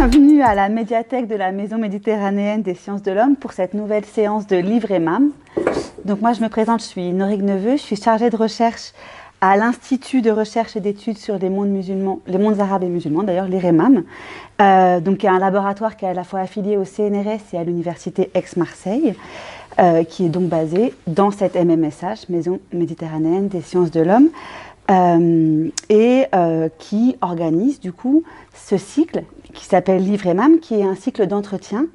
Bienvenue à la médiathèque de la Maison méditerranéenne des sciences de l'homme pour cette nouvelle séance de Livre et MAM. Donc moi je me présente, je suis Norik Neveu, je suis chargée de recherche à l'Institut de recherche et d'études sur les mondes musulmans, les mondes arabes et musulmans, d'ailleurs l'IREMAM, euh, donc y a un laboratoire qui est à la fois affilié au CNRS et à l'Université Aix-Marseille, euh, qui est donc basé dans cette MMSH, Maison méditerranéenne des sciences de l'homme, euh, et euh, qui organise du coup ce cycle qui s'appelle Livre et MAM, qui est un cycle d'entretien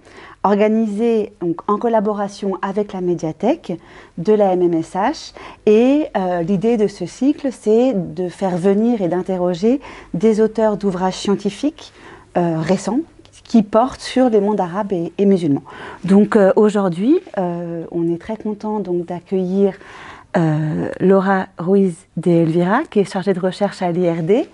organisé en collaboration avec la médiathèque de la MMSH. Et euh, l'idée de ce cycle, c'est de faire venir et d'interroger des auteurs d'ouvrages scientifiques euh, récents qui portent sur les mondes arabes et, musulmans. Donc euh, aujourd'hui, on est très content donc d'accueillir Laura Ruiz de Elvira, qui est chargée de recherche à l'IRD,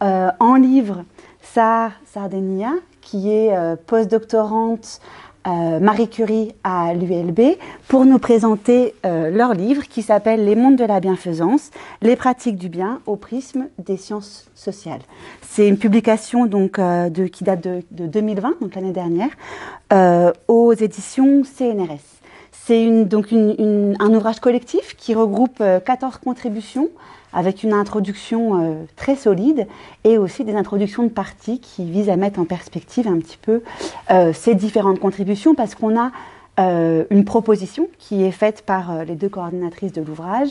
en livre Sar Sardenia, qui est euh, postdoctorante euh, Marie Curie à l'ULB, pour nous présenter euh, leur livre qui s'appelle Les mondes de la bienfaisance, les pratiques du bien au prisme des sciences sociales. C'est une publication donc, de, qui date de, de 2020, donc l'année dernière, aux éditions CNRS. C'est donc un ouvrage collectif qui regroupe euh, 14 contributions avec une introduction euh, très solide et aussi des introductions de parties qui visent à mettre en perspective un petit peu euh, ces différentes contributions parce qu'on a euh, une proposition qui est faite par les deux coordinatrices de l'ouvrage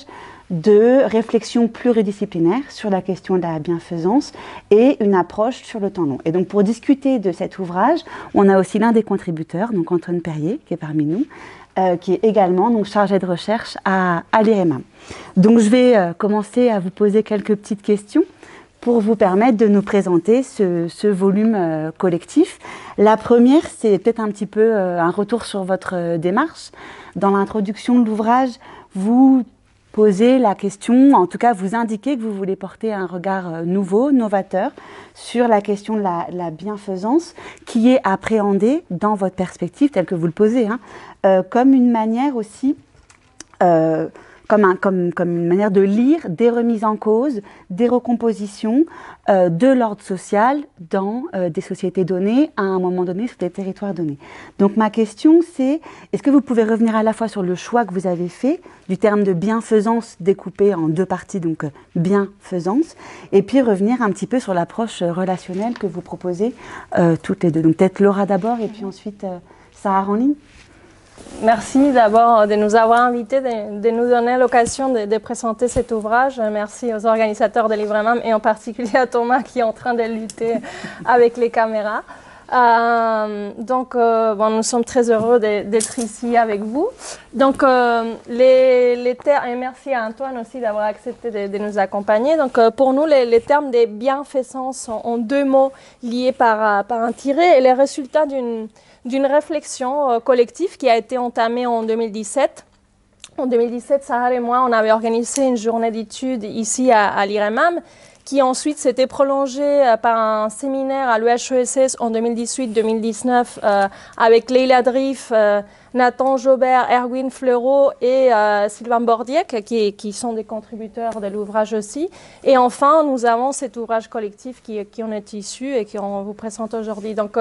de réflexion pluridisciplinaire sur la question de la bienfaisance et une approche sur le temps long. Et donc pour discuter de cet ouvrage, on a aussi l'un des contributeurs, donc Antoine Perrier, qui est parmi nous, euh, qui est également donc, chargé de recherche à, à. Donc je vais euh, commencer à vous poser quelques petites questions pour vous permettre de nous présenter ce, volume euh, collectif. La première, c'est peut-être un petit peu un retour sur votre démarche. Dans l'introduction de l'ouvrage, vous posez la question, en tout cas vous indiquez que vous voulez porter un regard nouveau, novateur, sur la question de la, la bienfaisance qui est appréhendée dans votre perspective, telle que vous le posez, hein, euh, comme une manière aussi euh, comme, un, comme, comme, une manière de lire des remises en cause, des recompositions euh, de l'ordre social dans des sociétés données, à un moment donné, sur des territoires donnés. Donc ma question, c'est, est-ce que vous pouvez revenir à la fois sur le choix que vous avez fait du terme de bienfaisance découpé en deux parties, donc bienfaisance, et puis revenir un petit peu sur l'approche relationnelle que vous proposez toutes les deux. Donc peut-être Laura d'abord, et puis ensuite euh, Sarah en ligne. Merci d'abord de nous avoir invités, de, de nous donner l'occasion de, de, présenter cet ouvrage. Merci aux organisateurs de Livremam et en particulier à Thomas qui est en train de lutter avec les caméras. Euh, donc, euh, bon, nous sommes très heureux d'être ici avec vous. Donc, euh, les, les termes, et merci à Antoine aussi d'avoir accepté de, de, nous accompagner. Donc, pour nous, les, les, termes des bienfaisance sont en deux mots liés par, par un tiré et les résultats d'une d'une réflexion euh, collective qui a été entamée en 2017. En 2017, Sarah et moi, on avait organisé une journée d'études ici à, à l'IREMAM qui ensuite s'était prolongée euh, par un séminaire à l'UHESS en 2018-2019 euh, avec Leila Drif, euh, Nathan Jobert, Erwin Fleureau et Sylvain Bordiec, qui, sont des contributeurs de l'ouvrage aussi. Et enfin, nous avons cet ouvrage collectif qui, en est issu et qu'on vous présente aujourd'hui. Donc,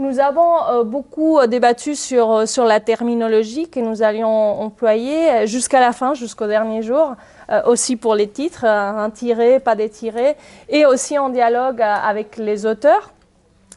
nous avons beaucoup débattu sur la terminologie que nous allions employer jusqu'à la fin, jusqu'au dernier jour. Aussi pour les titres, un tiré, pas des tirés, et aussi en dialogue avec les auteurs.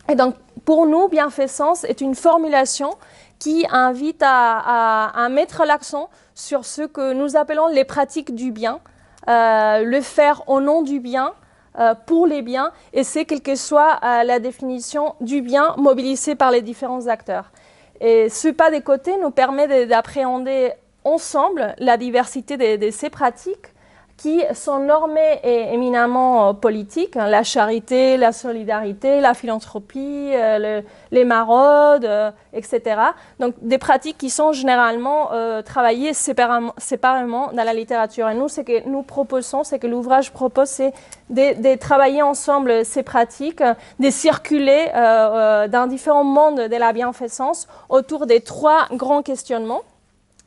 Et donc, pour nous, bienfaisance est une formulation qui invite à, mettre l'accent sur ce que nous appelons les pratiques du bien, euh, le faire au nom du bien, euh, pour les biens, et c'est quelle que soit euh, la définition du bien mobilisé par les différents acteurs. Et ce pas des côtés nous permet d'appréhender ensemble la diversité de, ces pratiques qui sont normées et éminemment euh, politiques, hein, la charité, la solidarité, la philanthropie, euh, le, les maraudes, euh, etc. Donc des pratiques qui sont généralement travaillées séparément, dans la littérature. Et nous, ce que nous proposons, c'est que l'ouvrage propose, c'est de, de, travailler ensemble ces pratiques, de circuler dans différents mondes de la bienfaisance autour des trois grands questionnements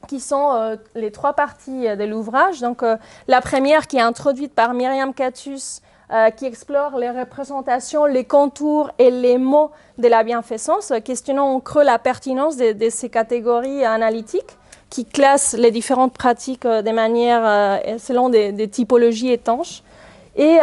qui sont euh, les trois parties de l'ouvrage. Donc, euh, la première qui est introduite par Myriam Catus qui explore les représentations, les contours et les mots de la bienfaisance, questionnant en creux la pertinence de, ces catégories analytiques qui classent les différentes pratiques de manière selon des, typologies étanches. Et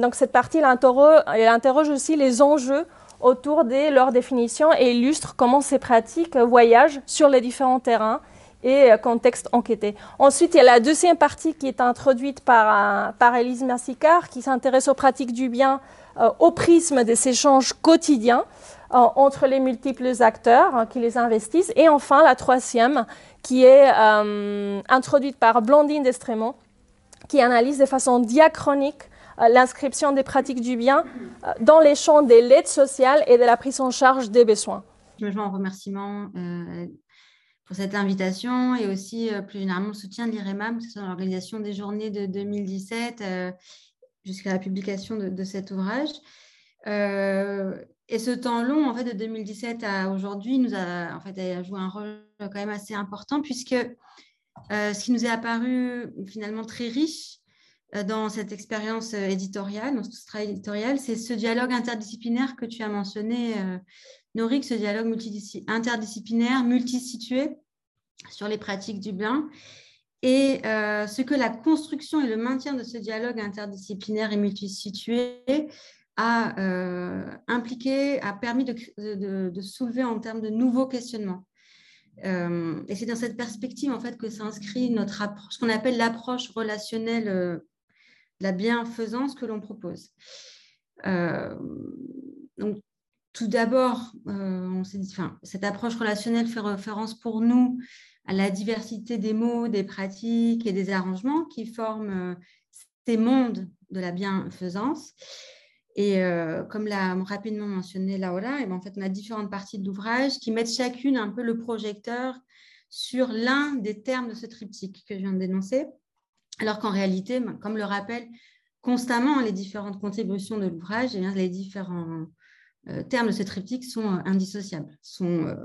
donc cette partie, interroge, elle interroge aussi les enjeux autour de leur définition et illustre comment ces pratiques voyagent sur les différents terrains et euh, contextes enquêtés. Ensuite, il y a la deuxième partie qui est introduite par, par Elise Massicard, qui s'intéresse aux pratiques du bien euh, au prisme des échanges quotidiens euh, entre les multiples acteurs hein, qui les investissent. Et enfin, la troisième, qui est introduite par Blandine Destremont, qui analyse de façon diachronique euh, l'inscription des pratiques du bien euh, dans les champs de l'aide sociale et de la prise en charge des besoins. Je me joins en remerciement euh, pour cette invitation et aussi plus généralement le soutien de l'IREMAM, c'est l'organisation des journées de 2017 jusqu'à la publication de, cet ouvrage. et ce temps long, en fait, de 2017 à aujourd'hui, nous a, en fait, a joué un rôle quand même assez important puisque ce qui nous est apparu finalement très riche, euh, dans cette expérience euh, éditoriale, dans ce travail éditorial, c'est ce dialogue interdisciplinaire que tu as mentionné, euh, Norik, ce dialogue interdisciplinaire, multisitué sur les pratiques du bien, et ce que la construction et le maintien de ce dialogue interdisciplinaire et multisitué a impliqué, a permis de, soulever en termes de nouveaux questionnements. et c'est dans cette perspective en fait que s'inscrit notre approche, ce qu'on appelle l'approche relationnelle la bienfaisance que l'on propose. Euh, donc, tout d'abord, euh, cette approche relationnelle fait référence pour nous à la diversité des mots, des pratiques et des arrangements qui forment euh, ces mondes de la bienfaisance. Et comme l'a rapidement mentionné Laura, et ben, en fait, on a différentes parties de l'ouvrage qui mettent chacune un peu le projecteur sur l'un des termes de ce triptyque que je viens de dénoncer. Alors qu'en réalité, comme le rappellent constamment les différentes contributions de l'ouvrage, eh les différents euh, termes de ce triptyque sont euh, indissociables, sont, euh,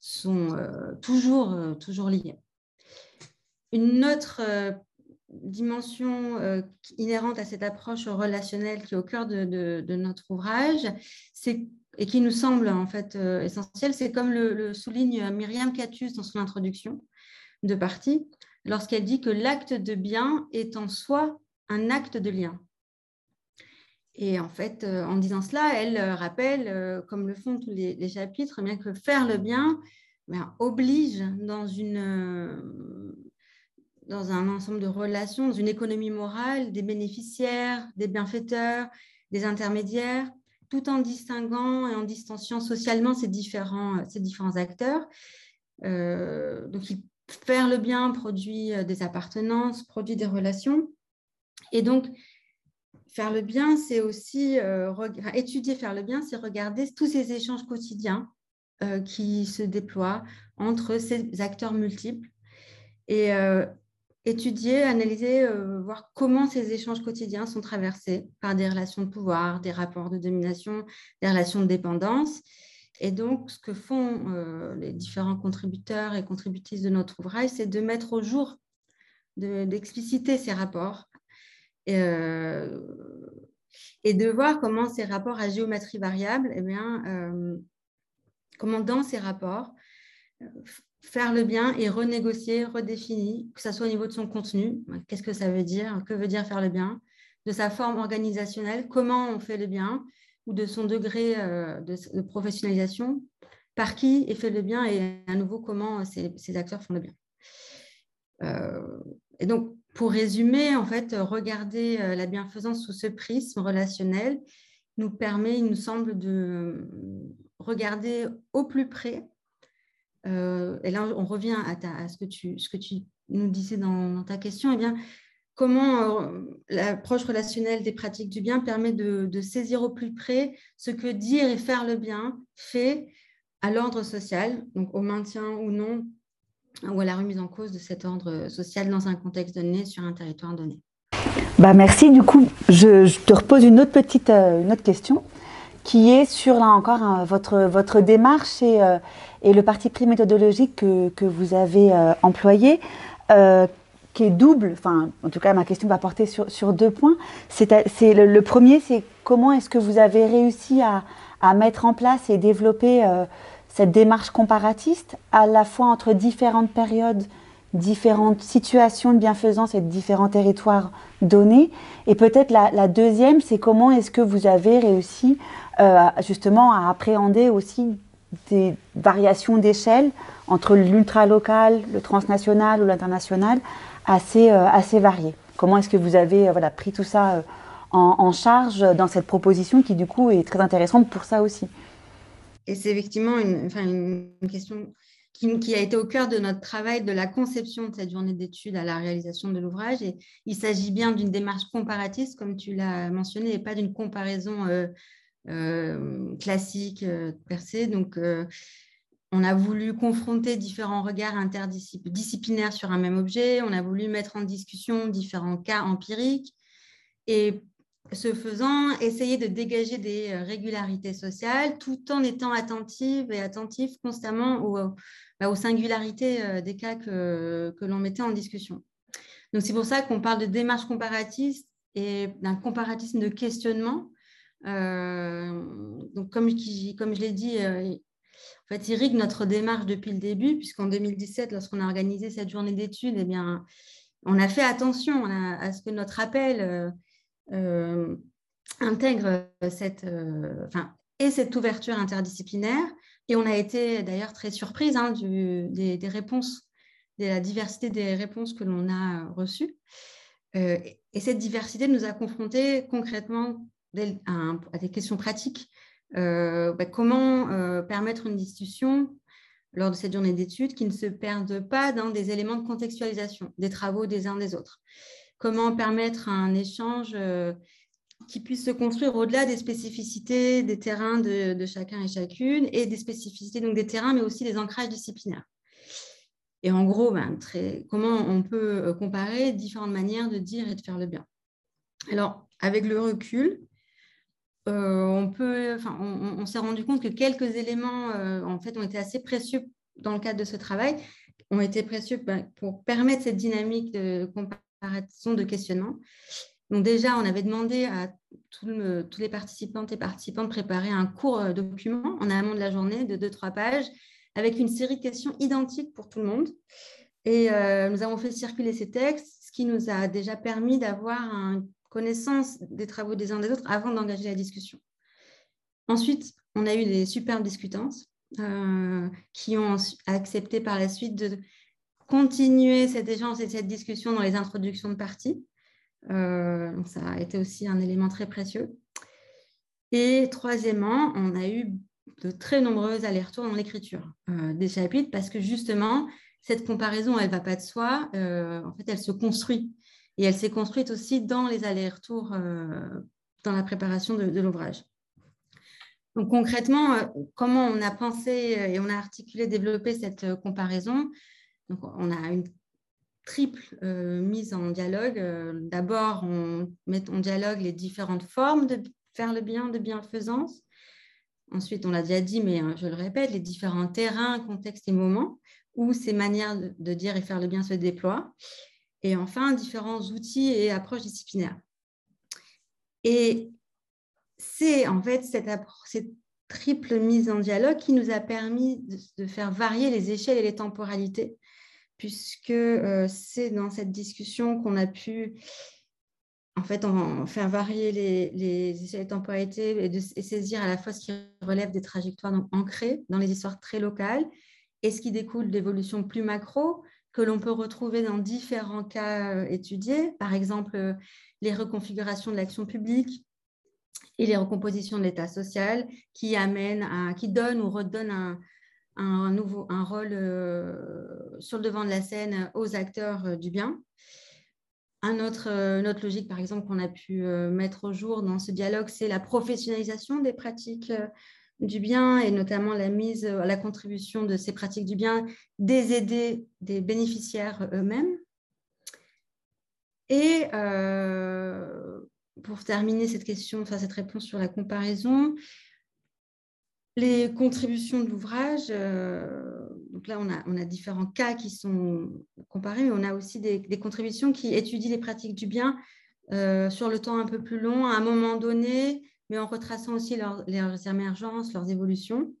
sont toujours, toujours liés. Une autre dimension inhérente à cette approche relationnelle qui est au cœur de, notre ouvrage, et qui nous semble en fait essentielle, c'est comme le, souligne Myriam Catus dans son introduction de partie, lorsqu'elle dit que l'acte de bien est en soi un acte de lien. Et en fait, euh, en disant cela, elle euh, rappelle, euh, comme le font tous les, chapitres, bien que faire le bien ben, oblige dans, une, dans un ensemble de relations, dans une économie morale, des bénéficiaires, des bienfaiteurs, des intermédiaires, tout en distinguant et en distanciant socialement ces différents, ces différents acteurs. donc, faire le bien produit des appartenances, produit des relations. Et donc, faire le bien, c'est aussi euh, étudier faire le bien, c'est regarder tous ces échanges quotidiens euh, qui se déploient entre ces acteurs multiples et euh, étudier, analyser, voir comment ces échanges quotidiens sont traversés par des relations de pouvoir, des rapports de domination, des relations de dépendance. Et donc, ce que font les différents contributeurs et contributrices de notre ouvrage, c'est de mettre au jour, d'expliciter ces rapports euh, et de voir comment ces rapports à géométrie variable, eh bien, euh, comment dans ces rapports, euh, faire le bien et renégocier, redéfinir, que ce soit au niveau de son contenu, qu'est-ce que ça veut dire, que veut dire faire le bien, de sa forme organisationnelle, comment on fait le bien, ou de son degré de, professionnalisation, par qui est fait le bien et à nouveau comment ces acteurs font le bien. Et donc, pour résumer, en fait, regarder euh, la bienfaisance sous ce prisme relationnel nous permet, il nous semble, de regarder au plus près. Euh, et là, on revient à, ce, que tu, nous disais dans, ta question. Eh bien, comment euh, l'approche relationnelle des pratiques du bien permet de, saisir au plus près ce que dire et faire le bien fait à l'ordre social, donc au maintien ou non ou à la remise en cause de cet ordre social dans un contexte donné, sur un territoire donné. Bah merci. Du coup, je, te repose une autre petite euh, une autre question qui est sur là encore hein, votre, votre démarche et, euh, et, le parti pris méthodologique que, que vous avez euh, employé. qui est double. Enfin, en tout cas, ma question va porter sur, sur deux points. C'est le, le, premier, c'est comment est-ce que vous avez réussi à, à, mettre en place et développer euh, cette démarche comparatiste, à la fois entre différentes périodes, différentes situations de bienfaisance et différents territoires donnés. Et peut-être la, deuxième, c'est comment est-ce que vous avez réussi euh, justement à appréhender aussi des variations d'échelle entre l'ultra-local, le transnational ou l'international, assez, euh, assez variées. Comment est-ce que vous avez euh, voilà, pris tout ça en, charge dans cette proposition qui, du coup, est très intéressante pour ça aussi Et c'est effectivement une, question qui, a été au cœur de notre travail de la conception de cette journée d'études à la réalisation de l'ouvrage. Il s'agit bien d'une démarche comparatiste, comme tu l'as mentionné, et pas d'une comparaison euh, euh, classique euh, percée. Donc, on a voulu confronter différents regards interdisciplinaires sur un même objet, on a voulu mettre en discussion différents cas empiriques ce faisant, essayer de dégager des euh, régularités sociales tout en étant attentive et attentif constamment aux, bah, aux singularités euh, des cas que, l'on mettait en discussion. Donc c'est pour ça qu'on parle de démarche comparatiste et d'un comparatisme de questionnement. Euh, donc comme, comme je l'ai dit, euh, en fait, notre démarche depuis le début, puisqu'en 2017, lorsqu'on a organisé cette journée d'études, eh bien, on a fait attention à, ce que notre appel intègre cette, euh, enfin, et cette ouverture interdisciplinaire. Et on a été d'ailleurs très surprise hein, des, réponses, de la diversité des réponses que l'on a reçues. Euh, et cette diversité nous a confrontés concrètement à, des questions pratiques euh, bah, comment euh, permettre une discussion lors de cette journée d'études qui ne se perde pas dans des éléments de contextualisation des travaux des uns des autres. Comment permettre un échange euh, qui puisse se construire au-delà des spécificités des terrains de, chacun et chacune et des spécificités donc des terrains, mais aussi des ancrages disciplinaires. Et en gros, ben, comment on peut comparer différentes manières de dire et de faire le bien. Alors, avec le recul, euh, on, s'est rendu compte que quelques éléments euh, en fait, ont été assez précieux dans le cadre de ce travail, ont été précieux ben, pour permettre cette dynamique de comparaison, de questionnement. Donc déjà, on avait demandé à le, tous les participantes et participants de préparer un court euh, document en amont de la journée de 2-3 pages avec une série de questions identiques pour tout le monde. Et euh, nous avons fait circuler ces textes, ce qui nous a déjà permis d'avoir un connaissance des travaux des uns des autres avant d'engager la discussion. Ensuite, on a eu des superbes discutances euh, qui ont accepté par la suite de continuer cet échange et cette discussion dans les introductions de parties. Euh, donc ça a été aussi un élément très précieux. Et troisièmement, on a eu de très nombreux allers-retours dans l'écriture euh, des chapitres parce que justement, cette comparaison, elle ne va pas de soi. Euh, en fait, elle se construit. Et elle s'est construite aussi dans les allers-retours, dans la préparation de, l'ouvrage. Donc concrètement, comment on a pensé et on a articulé, développé cette comparaison? Donc on a une triple euh, mise en dialogue. Euh, D'abord, on met en dialogue les différentes formes de faire le bien, de bienfaisance. Ensuite, on l'a déjà dit, mais je le répète, les différents terrains, contextes et moments où ces manières de, dire et faire le bien se déploient. Et enfin, différents outils et approches disciplinaires. Et c'est en fait cette, triple mise en dialogue qui nous a permis de faire varier les échelles et les temporalités, puisque euh, c'est dans cette discussion qu'on a pu en fait en, faire varier les, les échelles de, et, saisir à la fois ce qui relève des trajectoires ancrées dans les histoires très locales et ce qui découle d'évolutions plus macro, que l'on peut retrouver dans différents cas euh, étudiés, par exemple euh, les reconfigurations de l'action publique et les recompositions de l'état social qui amènent à, qui donnent ou redonnent un, un, nouveau, un rôle euh, sur le devant de la scène aux acteurs euh, du bien. Un autre, euh, une autre logique, par exemple, qu'on a pu euh, mettre au jour dans ce dialogue, c'est la professionnalisation des pratiques du bien et notamment la mise la contribution de ces pratiques du bien des aidés, des bénéficiaires eux-mêmes. Et euh, pour terminer cette question, enfin cette réponse sur la comparaison, les contributions de l'ouvrage, euh, donc là, on a, on a, différents cas qui sont comparés, mais on a aussi des, contributions qui étudient les pratiques du bien sur le temps un peu plus long, à un moment donné, mais en retraçant aussi leurs émergences, leurs évolutions.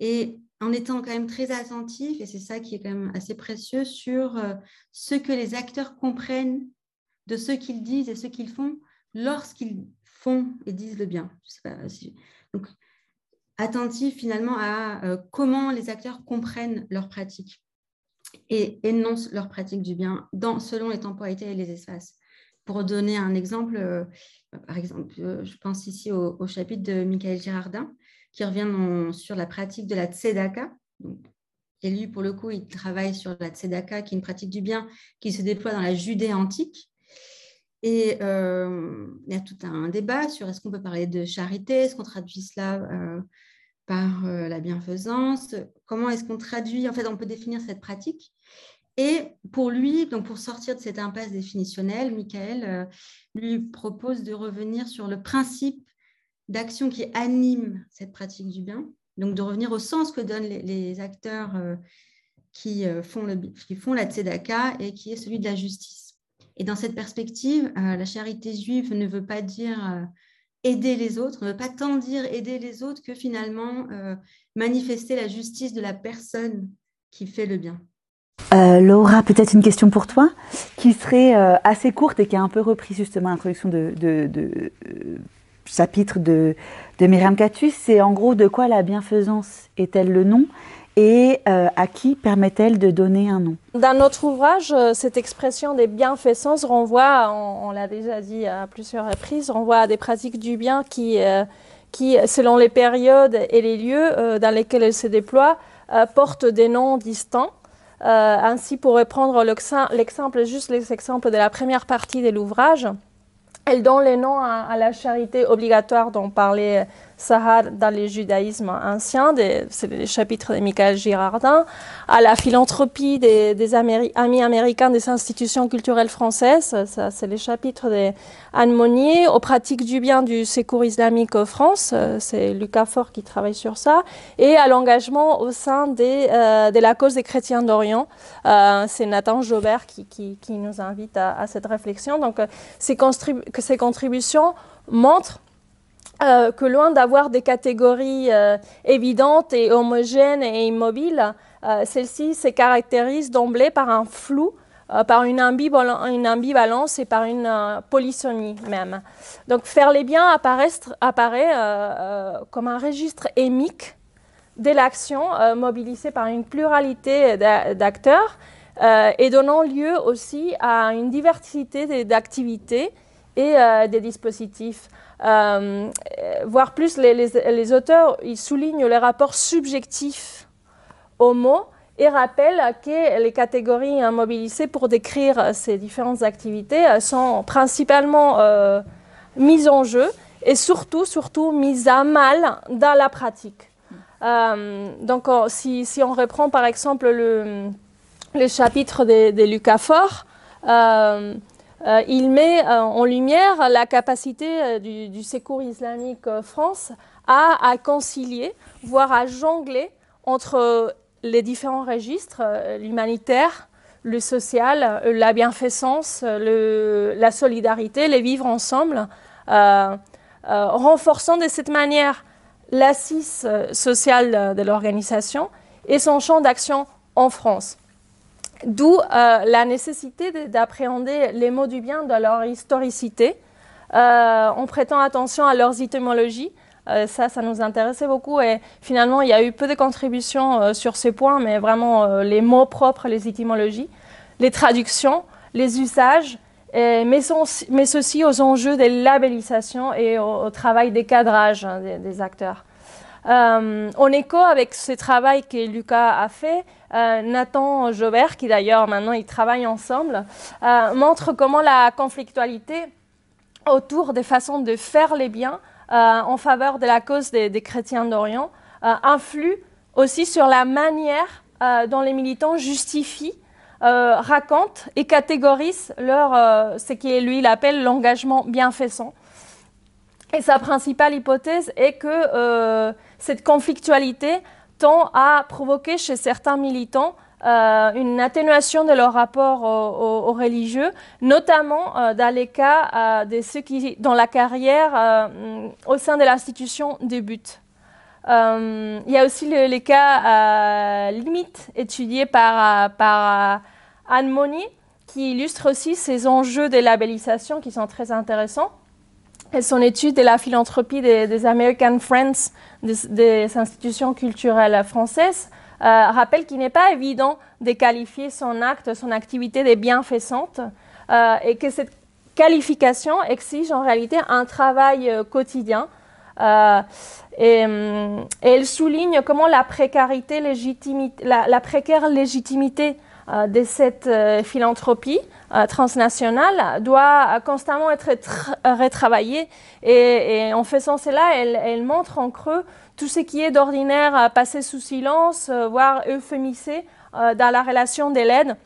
Et en étant quand même très attentif, et c'est ça qui est quand même assez précieux, sur euh, ce que les acteurs comprennent de ce qu'ils disent et ce qu'ils font lorsqu'ils font et disent le bien. Attentif finalement à euh, comment les acteurs comprennent leurs pratiques et énoncent leurs pratiques du bien dans, selon les temporalités et les espaces. Pour donner un exemple, euh, par exemple, je pense ici au, au chapitre de Michael Girardin, qui revient sur la pratique de la tzedaka. et lui, pour le coup, il travaille sur la tzedaka, qui est une pratique du bien qui se déploie dans la Judée antique. Et euh, il y a tout un débat sur est-ce qu'on peut parler de charité, est-ce qu'on traduit cela euh, par euh, la bienfaisance, comment est-ce qu'on traduit, en fait, on peut définir cette pratique. Et pour lui, donc pour sortir de cette impasse définitionnelle, Michael lui propose de revenir sur le principe d'action qui anime cette pratique du bien. Donc de revenir au sens que donnent les, acteurs qui, font qui font la tzedaka et qui est celui de la justice. Et dans cette perspective, euh, la charité juive ne veut pas dire aider les autres, ne veut pas tant dire aider les autres que finalement manifester la justice de la personne qui fait le bien. Laura, peut-être une question pour toi, qui serait assez courte et qui a un peu repris justement l'introduction de, de, chapitre de, de Myriam Catus, c'est en gros de quoi la bienfaisance est-elle le nom? Et euh, à qui permet-elle de donner un nom? Dans notre ouvrage, euh, cette expression des bienfaisances renvoie, on, l'a déjà dit à plusieurs reprises, renvoie à des pratiques du bien qui, euh, selon les périodes et les lieux dans lesquels elles se déploient, portent des noms distincts. ainsi, pour reprendre l'exemple, juste l'exemple de la première partie de l'ouvrage, elle donne les noms à, la charité obligatoire dont parlait Sahar dans le judaïsme ancien, c'est le chapitre de Michael Girardin, à la philanthropie des, amis américains des institutions culturelles françaises, ça, c'est le chapitre d'Anne Monnier, aux pratiques du bien du secours islamique France, c'est Lucas Faure qui travaille sur ça, et à l'engagement au sein euh, de la cause des chrétiens d'Orient, euh, c'est Nathan Jobert qui, nous invite à, cette réflexion. Donc, euh, ces, ces contributions montrent euh, que loin d'avoir des catégories euh, évidentes et homogènes et immobiles, euh, celle-ci se caractérise d'emblée par un flou, par une, ambivalence et par une polysomie même. Donc faire les biens apparaît, apparaît comme un registre émique de l'action mobilisée par une pluralité d'acteurs et donnant lieu aussi à une diversité d'activités et des dispositifs. Euh, voire plus, les, auteurs ils soulignent les rapports subjectifs aux mots et rappellent que les catégories mobilisées pour décrire ces différentes activités sont principalement euh, mises en jeu et surtout, surtout mises à mal dans la pratique. Euh, donc, si, on reprend par exemple le, le chapitre de, de Lucas euh, il met euh, en lumière la capacité euh, du, Secours islamique France à, concilier, voire à jongler entre les différents registres, l'humanitaire, le social, la bienfaisance, la solidarité, les vivre ensemble, renforçant de cette manière l'assise sociale de l'organisation et son champ d'action en France. D'où euh, la nécessité d'appréhender les mots du bien dans leur historicité, euh, en prêtant attention à leurs étymologies. Euh, ça, ça nous intéressait beaucoup et finalement, il y a eu peu de contributions sur ces points, mais vraiment les mots propres, les étymologies, les traductions, les usages, mais, ceci aux enjeux de labellisation et au, travail des cadrages hein, des, acteurs. En écho avec ce travail que Lucas a fait, euh, Nathan Jobert, qui d'ailleurs maintenant ils travaillent ensemble, euh, montre comment la conflictualité autour des façons de faire les biens euh, en faveur de la cause des, chrétiens d'Orient influe aussi sur la manière dont les militants justifient, racontent et catégorisent leur, ce qui lui appelle l'engagement bienfaisant. Et sa principale hypothèse est que cette conflictualité tend à provoquer chez certains militants euh, une atténuation de leur rapport aux, religieux, notamment euh, dans les cas de ceux qui, dans la carrière au sein de l'institution, débutent. il y a aussi les cas limites étudiés par, Anne Moni, qui illustre aussi ces enjeux de labellisation qui sont très intéressants. Et son étude de la philanthropie des, American Friends, des, institutions culturelles françaises, euh, rappelle qu'il n'est pas évident de qualifier son acte, son activité de bienfaisante, euh, et que cette qualification exige en réalité un travail euh, quotidien. Et, elle souligne comment la précarité, la, la précaire légitimité de cette philanthropie euh, transnationale doit constamment être retravaillée et, en faisant cela, elle, montre en creux tout ce qui est d'ordinaire passé sous silence, euh, voire euphémisé euh, dans la relation de l'aide,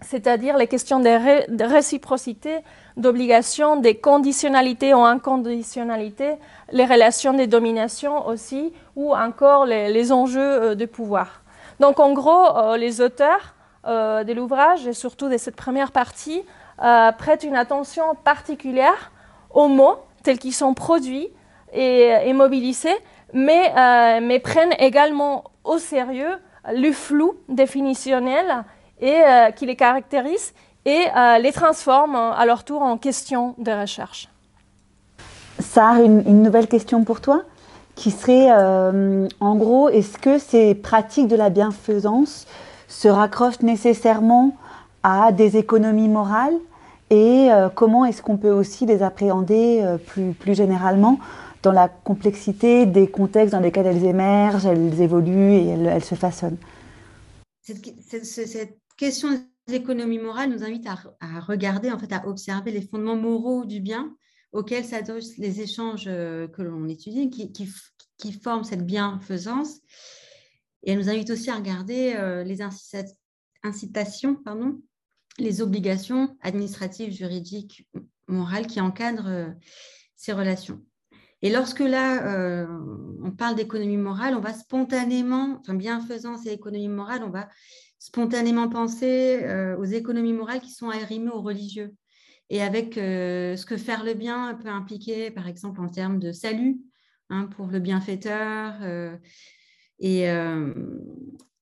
c'est-à-dire les questions de, réciprocité, d'obligation, des conditionnalités ou inconditionnalités, les relations de domination aussi, ou encore les, les enjeux de pouvoir. Donc en gros, les auteurs euh, de l'ouvrage et surtout de cette première partie euh, prête une attention particulière aux mots tels qu'ils sont produits et, mobilisés, mais, euh, mais, prennent également au sérieux le flou définitionnel et, qui les caractérise et les transforme à leur tour en questions de recherche. Une, une nouvelle question pour toi qui serait en gros, est-ce que ces pratiques de la bienfaisance se raccroche nécessairement à des économies morales et euh, comment est-ce qu'on peut aussi les appréhender euh, plus, plus généralement dans la complexité des contextes dans lesquels elles émergent, elles évoluent et elles, se façonnent. Cette, question des économies morales nous invite à, regarder, en fait, à observer les fondements moraux du bien auxquels s'adossent les échanges euh, que l'on étudie, qui, qui, qui, forment cette bienfaisance. Et elle nous invite aussi à regarder euh, les incitations, pardon, les obligations administratives, juridiques, morales qui encadrent euh, ces relations. Et lorsque là, euh, on parle d'économie morale, on va spontanément, enfin bienfaisance et économie morale, on va spontanément penser aux économies morales qui sont arrimées aux religieux. Et avec ce que faire le bien peut impliquer, par exemple, en termes de salut hein, pour le bienfaiteur, et, euh,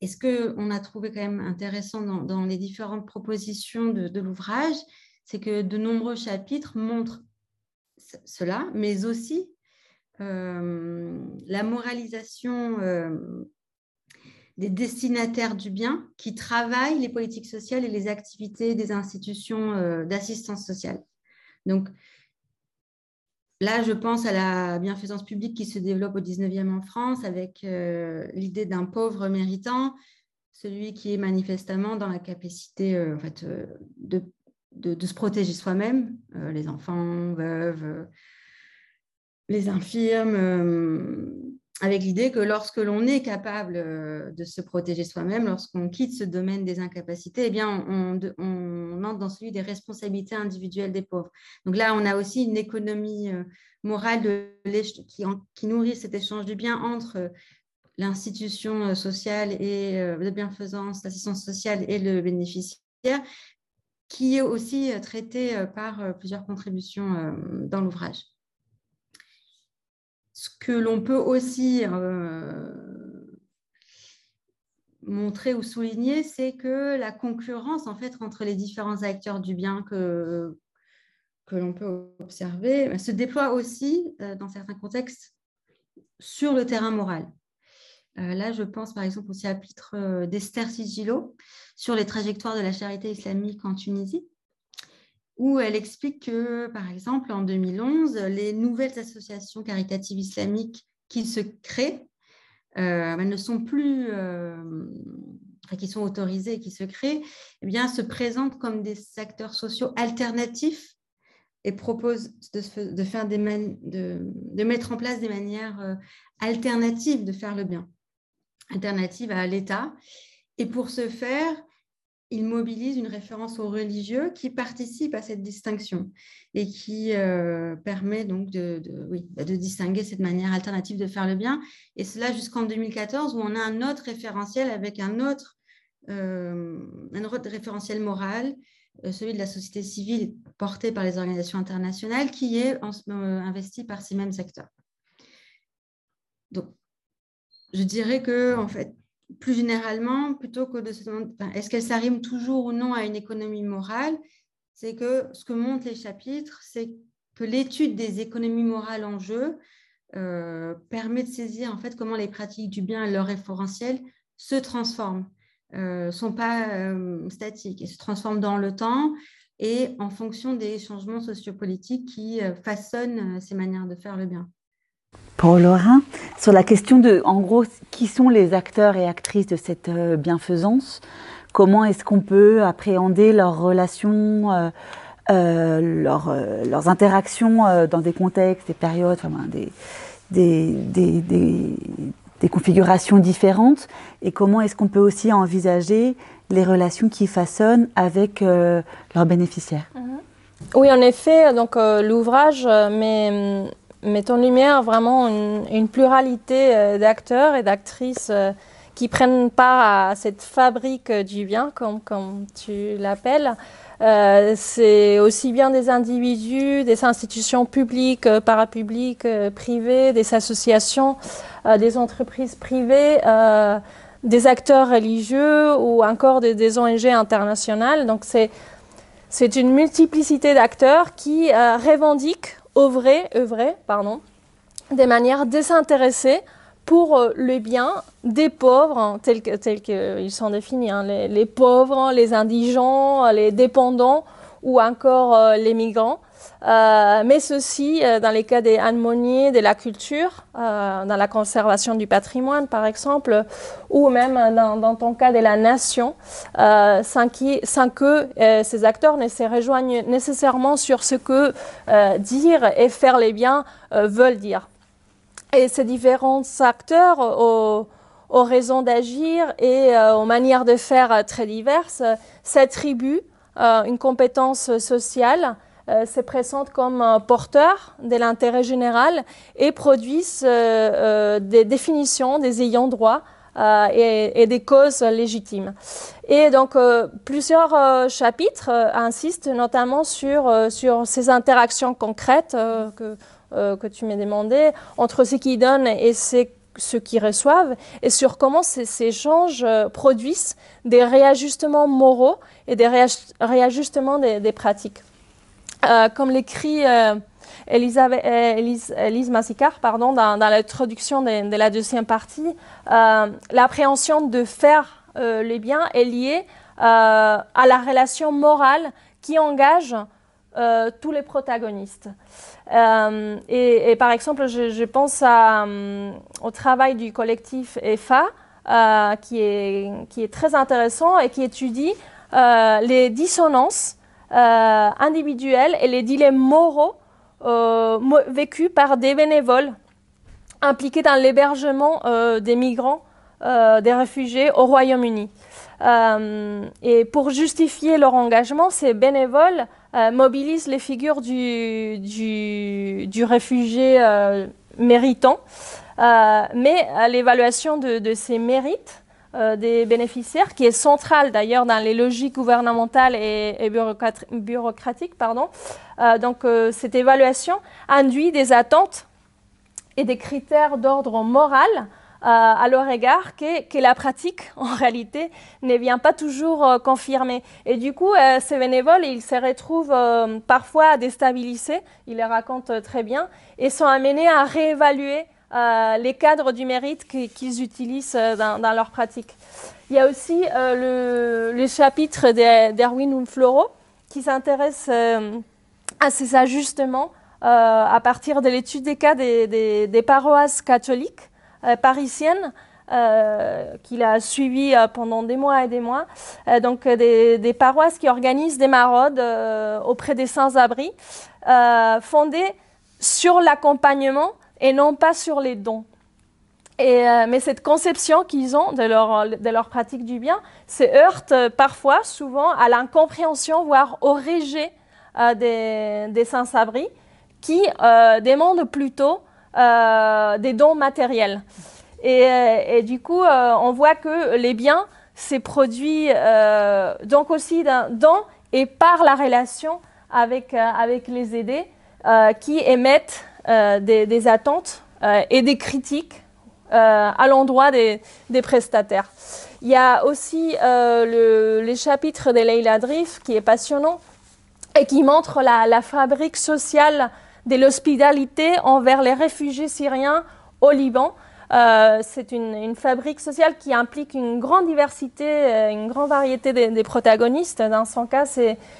ce qu'on a trouvé quand même intéressant dans, les différentes propositions de, l'ouvrage, c'est que de nombreux chapitres montrent cela, mais aussi euh, la moralisation euh, des destinataires du bien qui travaillent les politiques sociales et les activités des institutions d'assistance sociale. Donc, Là, je pense à la bienfaisance publique qui se développe au 19e en France avec euh, l'idée d'un pauvre méritant, celui qui est manifestement dans la capacité euh, euh, de, de, se protéger soi-même, les enfants, veuves, les infirmes, avec l'idée que lorsque l'on est capable de se protéger soi-même, lorsqu'on quitte ce domaine des incapacités, eh bien, on, entre dans celui des responsabilités individuelles des pauvres. Donc là, on a aussi une économie morale de qui, nourrit cet échange du bien entre l'institution sociale et de bienfaisance, l'assistance sociale et le bénéficiaire, qui est aussi traité par plusieurs contributions dans l'ouvrage. Ce que l'on peut aussi euh, montrer ou souligner, c'est que la concurrence en fait entre les différents acteurs du bien que, l'on peut observer se déploie aussi euh, dans certains contextes sur le terrain moral. Euh, là, je pense par exemple au chapitre d'Esther Sigilo sur les trajectoires de la charité islamique en Tunisie où elle explique que, par exemple, en 2011, les nouvelles associations caritatives islamiques qui se créent euh, ne sont plus, euh, qui sont autorisées, qui se créent, eh bien, se présentent comme des acteurs sociaux alternatifs et proposent de, faire de, mettre en place des manières euh, alternatives de faire le bien, alternatives à l'État. Et pour ce faire, il mobilise une référence aux religieux qui participe à cette distinction et qui euh, permet donc de, oui, bah, de, distinguer cette manière alternative de faire le bien. Et cela jusqu'en 2014 où on a un autre référentiel avec un autre, euh, un autre référentiel moral, euh, celui de la société civile porté par les organisations internationales qui est investi par ces mêmes secteurs. Donc, je dirais que en fait, plus généralement, plutôt que de se demander est-ce qu'elle s'arrime toujours ou non à une économie morale, c'est que ce que montrent les chapitres, c'est que l'étude des économies morales en jeu euh, permet de saisir en fait comment les pratiques du bien et leur référentiel se transforment, ne euh, sont pas euh, statiques et se transforment dans le temps et en fonction des changements sociopolitiques qui façonnent ces manières de faire le bien. Pour Laurent, sur la question de, en gros, qui sont les acteurs et actrices de cette euh, bienfaisance? Comment est-ce qu'on peut appréhender leurs relations, euh, euh, leurs interactions dans des contextes, des périodes, des, configurations différentes? Et comment est-ce qu'on peut aussi envisager les relations qui façonnent avec leurs bénéficiaires? Mm-hmm. Oui, en effet, donc l'ouvrage, mais met en lumière vraiment une, pluralité euh, d'acteurs et d'actrices euh, qui prennent part à cette fabrique du bien, comme, tu l'appelles. Euh, c'est aussi bien des individus, des institutions publiques, parapubliques, privées, des associations, des entreprises privées, des acteurs religieux ou encore des, des ONG internationales. Donc c'est une multiplicité d'acteurs qui revendiquent œuvrer, œuvrer pardon, de manière désintéressée pour euh, le bien des pauvres, hein, tels qu'ils sont définis, hein, les, pauvres, les indigents, les dépendants ou encore euh, les migrants. Euh, mais ceci euh, dans les cas des harmonies, de la culture, euh, dans la conservation du patrimoine par exemple, ou même dans, dans ton cas de la nation, sans, que ces acteurs ne se rejoignent nécessairement sur ce que dire et faire les biens veulent dire. Et ces différents acteurs aux, raisons d'agir et aux manières de faire très diverses s'attribuent une compétence sociale se présentent comme porteurs de l'intérêt général et produisent euh, euh, des définitions des ayants droit et, des causes légitimes. Et donc, plusieurs chapitres insistent notamment sur, ces interactions concrètes que, tu m'as demandé entre ceux qui donnent et ceux qui reçoivent et sur comment ces, échanges produisent des réajustements moraux et des réajustements des pratiques. Euh, comme l'écrit euh, euh, Elise, Massicard pardon, dans, l'introduction de, la deuxième partie, l'appréhension de faire les biens est liée à la relation morale qui engage tous les protagonistes. Et, par exemple, je, pense au travail du collectif EFA, qui, est, très intéressant et qui étudie les dissonances euh, individuels et les dilemmes moraux euh, vécus par des bénévoles impliqués dans l'hébergement euh, des migrants, des réfugiés au Royaume-Uni. et pour justifier leur engagement, ces bénévoles mobilisent les figures du, réfugié méritant, mais l'évaluation de, de, ces mérites euh, des bénéficiaires, qui est centrale d'ailleurs dans les logiques gouvernementales et, bureaucratiques. Pardon. Euh, donc euh, cette évaluation induit des attentes et des critères d'ordre moral à leur égard que, la pratique, en réalité, ne vient pas toujours confirmer. Et du coup, ces bénévoles, ils se retrouvent parfois déstabilisés, ils les racontent très bien, et sont amenés à réévaluer euh, les cadres du mérite qu'ils utilisent euh, dans, leur pratique. Il y a aussi euh, le, chapitre d'Erwin Unfloro qui s'intéresse à ces ajustements à partir de l'étude des cas des, paroisses catholiques parisiennes qu'il a suivies pendant des mois et des mois. donc des, des, paroisses qui organisent des maraudes auprès des sans-abri, fondées sur l'accompagnement et non pas sur les dons. Euh, mais cette conception qu'ils ont de leur, pratique du bien se heurte parfois, souvent, à l'incompréhension, voire au rejet des, des sans-abri qui demandent plutôt des dons matériels. Et, du coup, on voit que les biens, c'est produit donc aussi d'un don et par la relation avec les aidés qui émettent des, attentes et des critiques euh, à l'endroit des, prestataires. Il y a aussi euh, le, les chapitres de Leila Drif qui est passionnant et qui montre la, fabrique sociale de l'hospitalité envers les réfugiés syriens au Liban. Euh, c'est une, fabrique sociale qui implique une grande diversité, une grande variété des, protagonistes. Dans son cas,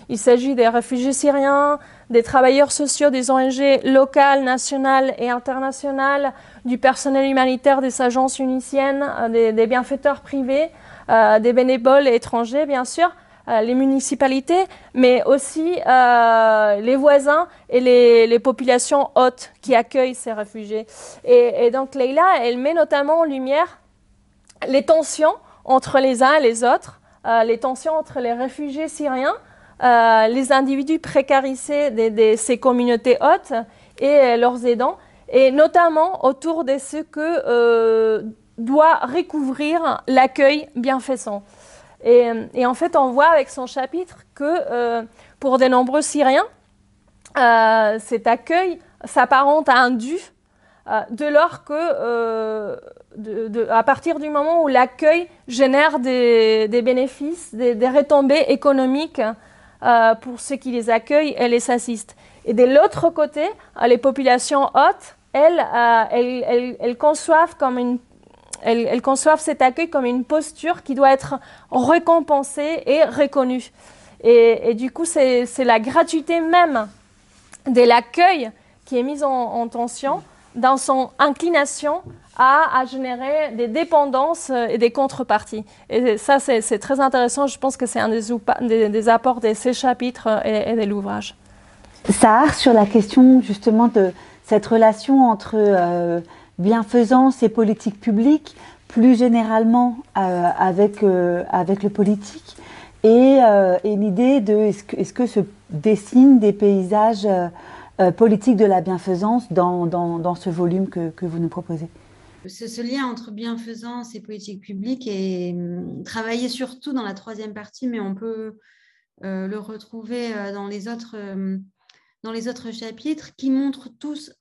il s'agit des réfugiés syriens, des travailleurs sociaux des ONG locales, nationales et internationales, du personnel humanitaire des agences uniciennes, euh, des, bienfaiteurs privés, euh, des bénévoles étrangers, bien sûr, euh, les municipalités, mais aussi les voisins et les, populations hautes qui accueillent ces réfugiés. Et, donc Leila, elle met notamment en lumière les tensions entre les uns et les autres, les tensions entre les réfugiés syriens, les individus précarisés de, ces communautés hautes et leurs aidants, et notamment autour de ce que euh, doit recouvrir l'accueil bienfaisant. Et, et, en fait, on voit avec son chapitre que euh, pour de nombreux Syriens, euh, cet accueil s'apparente à un dû, de lors que, à partir du moment où l'accueil génère des, bénéfices, des, retombées économiques pour ceux qui les accueillent et les assistent. Et de l'autre côté, les populations hautes euh, elles, elles, conçoivent comme une elles, conçoivent cet accueil comme une posture qui doit être récompensée et reconnue. Et, du coup, c'est la gratuité même de l'accueil qui est mise en, tension dans son inclination à, générer des dépendances et des contreparties. Et ça, c'est très intéressant. Je pense que c'est un des, apports de ces chapitres et, et de l'ouvrage. Ça sur la question justement de cette relation entre euh, bienfaisance et politique publique, plus généralement euh, avec, euh, avec le politique, et, l'idée de est-ce que, se dessinent des paysages politiques de la bienfaisance dans, dans, ce volume que, que, vous nous proposez? Ce, lien entre bienfaisance et politique publique est hum, travaillé surtout dans la troisième partie, mais on peut le retrouver dans les autres dans les autres chapitres qui montrent tous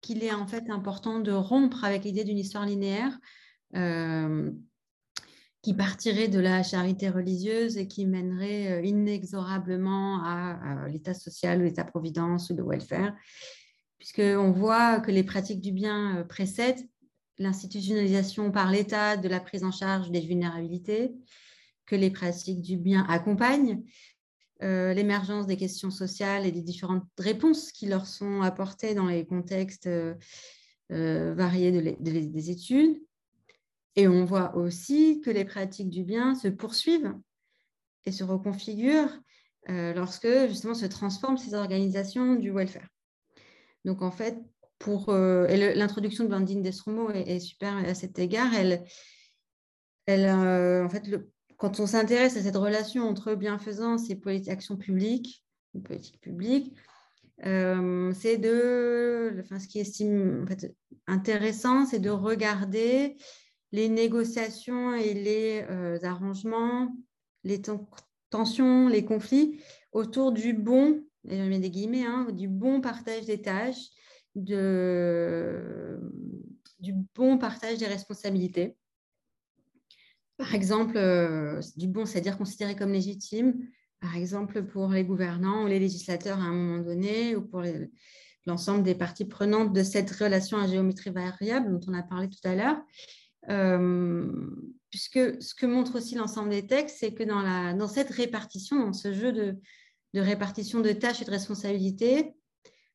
qu'il est en fait important de rompre avec l'idée d'une histoire linéaire euh, qui partirait de la charité religieuse et qui mènerait euh, inexorablement à, l'état social ou l'état providence ou le welfare, puisqu'on voit que les pratiques du bien euh, précèdent l'institutionnalisation par l'État de la prise en charge des vulnérabilités, que les pratiques du bien accompagnent euh, l'émergence des questions sociales et des différentes réponses qui leur sont apportées dans les contextes euh, euh, variés des études. Et on voit aussi que les pratiques du bien se poursuivent et se reconfigurent lorsque justement se transforment ces organisations du welfare. Donc en fait, pour l'introduction de Blandine Destromo est, est, super à cet égard. Elle, elle en fait, le, quand on s'intéresse à cette relation entre bienfaisance et action publique, politique publique, euh, c'est de, enfin, ce qui estime intéressant, c'est de regarder les négociations et les euh, arrangements, les tensions, les conflits autour du bon, et je mets des guillemets, hein, du bon partage des tâches, du bon partage des responsabilités. Par exemple, euh, du bon, c'est-à-dire considéré comme légitime, par exemple pour les gouvernants ou les législateurs à un moment donné, ou pour l'ensemble des parties prenantes de cette relation à géométrie variable dont on a parlé tout à l'heure. Euh, puisque ce que montre aussi l'ensemble des textes, c'est que dans, cette répartition, dans ce jeu de, de répartition de tâches et de responsabilités,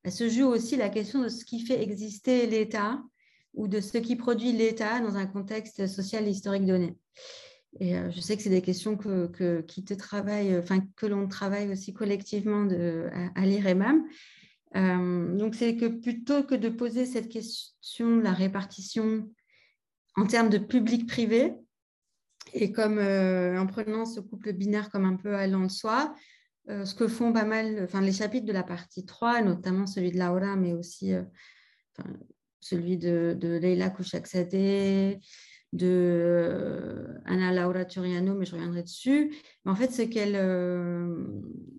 se joue aussi la question de ce qui fait exister l'État ou de ce qui produit l'État dans un contexte social et historique donné. Et euh, je sais que c'est des questions que, qui te travaillent, enfin que l'on travaille aussi collectivement de, à, l'IREMAM. Euh, donc c'est que plutôt que de poser cette question la répartition en termes de public-privé. Et comme en prenant ce couple binaire comme un peu allant de soi, ce que font pas mal, enfin les chapitres de la partie 3, notamment celui de Laura, mais aussi celui de, de Leila Kouchaksadeh, de euh, Anna Laura Turiano, mais je reviendrai dessus. En fait, euh,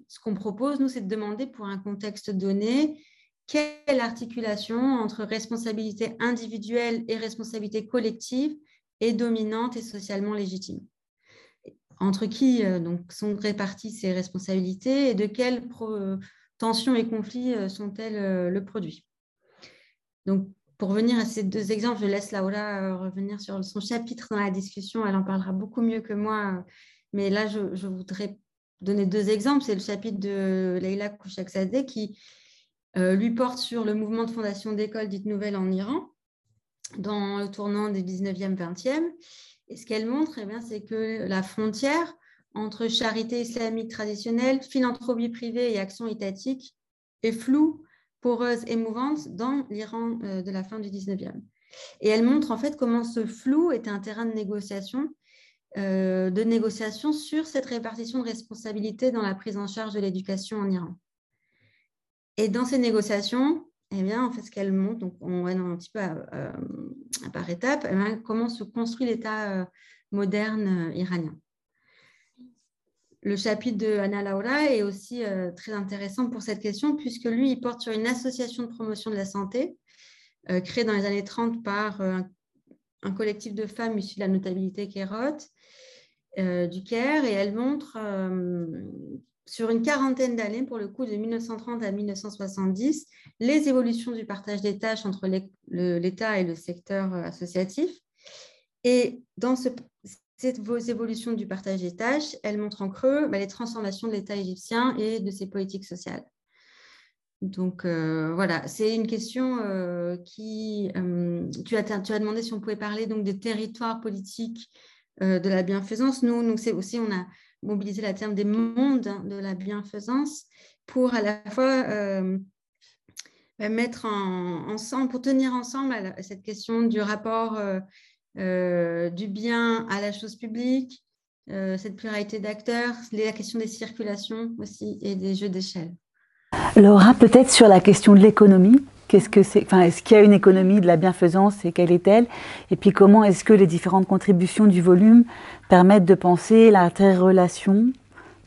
ce qu'on propose, nous, c'est de demander pour un contexte donné quelle articulation entre responsabilité individuelle et responsabilité collective est dominante et socialement légitime. Entre qui euh, donc, sont réparties ces responsabilités et de quelles tensions et conflits sont-elles le produit. Donc, pour revenir à ces deux exemples, je laisse Laura euh, revenir sur son chapitre dans la discussion. Elle en parlera beaucoup mieux que moi. Mais là, je, voudrais donner deux exemples. C'est le chapitre de Leila Kouchakzadeh qui euh, lui porte sur le mouvement de fondation d'écoles dites nouvelles en Iran dans le tournant des 19e, 20e. Et ce qu'elle montre, eh c'est que la frontière entre charité islamique traditionnelle, philanthropie privée et action étatique est floue poreuse et mouvante dans l'Iran euh, de la fin du 19e. Et elle montre en fait comment ce flou était un terrain de négociation, euh, de négociation sur cette répartition de responsabilités dans la prise en charge de l'éducation en Iran. Et dans ces négociations, eh bien, en fait, ce qu'elle montre, donc on va un petit peu par étapes, eh comment se construit l'État euh, moderne iranien le chapitre de Anna Laura est aussi euh, très intéressant pour cette question, puisque lui, il porte sur une association de promotion de la santé euh, créée dans les années 30 par euh, un, collectif de femmes issues de la notabilité Kérot du Caire, et elle montre sur une quarantaine d'années, pour le coup de 1930 à 1970, les évolutions du partage des tâches entre l'État et le secteur associatif. Et dans ce, cette évolutions du partage des tâches, elles montrent en creux bah, les transformations de l'État égyptien et de ses politiques sociales. Donc euh, voilà, c'est une question euh, qui... Euh, tu, as, demandé si on pouvait parler donc, des territoires politiques de la bienfaisance. Nous, nous c'est aussi, on a mobilisé la terme des mondes de la bienfaisance pour à la fois mettre en, ensemble, pour tenir ensemble cette question du rapport du bien à la chose publique, euh, cette pluralité d'acteurs, la question des circulations aussi et des jeux d'échelle. Laura, peut-être sur la question de l'économie. Qu'est-ce que c'est enfin, Est-ce qu'il y a une économie de la bienfaisance et quelle est-elle? Et puis comment est-ce que les différentes contributions du volume permettent de penser l'interrelation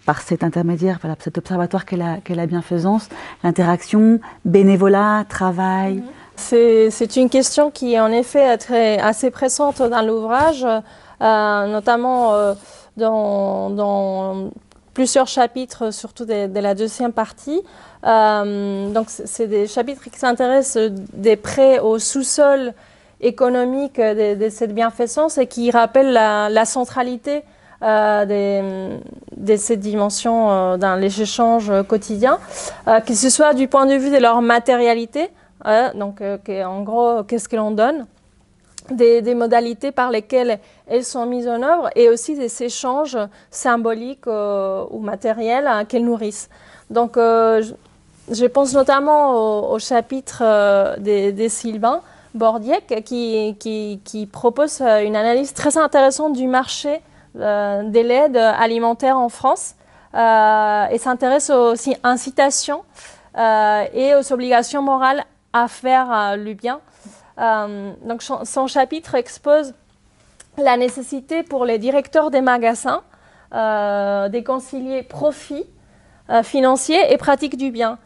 par cet intermédiaire, voilà, cet observatoire qu'est la, la, bienfaisance, l'interaction, bénévolat, travail, mhm. C'est une question qui est en effet assez pressante dans l'ouvrage, euh, notamment euh, dans, plusieurs chapitres, surtout de, la deuxième partie. Euh, donc, c'est des chapitres qui s'intéressent des prêts au sous-sol économique de, cette bienfaisance et qui rappellent la, centralité de ces dimensions dans les échanges quotidiens, que ce soit du point de vue de leur matérialité, donc, euh, en gros, qu'est-ce que l'on donne? Des, modalités par lesquelles elles sont mises en œuvre et aussi des échanges symboliques euh, ou matériels hein, qu'elles nourrissent. Donc, euh, je, pense notamment au, chapitre des, des, Sylvain Bordiec qui, propose une analyse très intéressante du marché des laits alimentaires en France et s'intéresse aussi aux incitations et aux obligations morales à faire euh, le bien. Euh, donc son chapitre expose la nécessité pour les directeurs des magasins euh, de concilier profit financier et pratique du bien,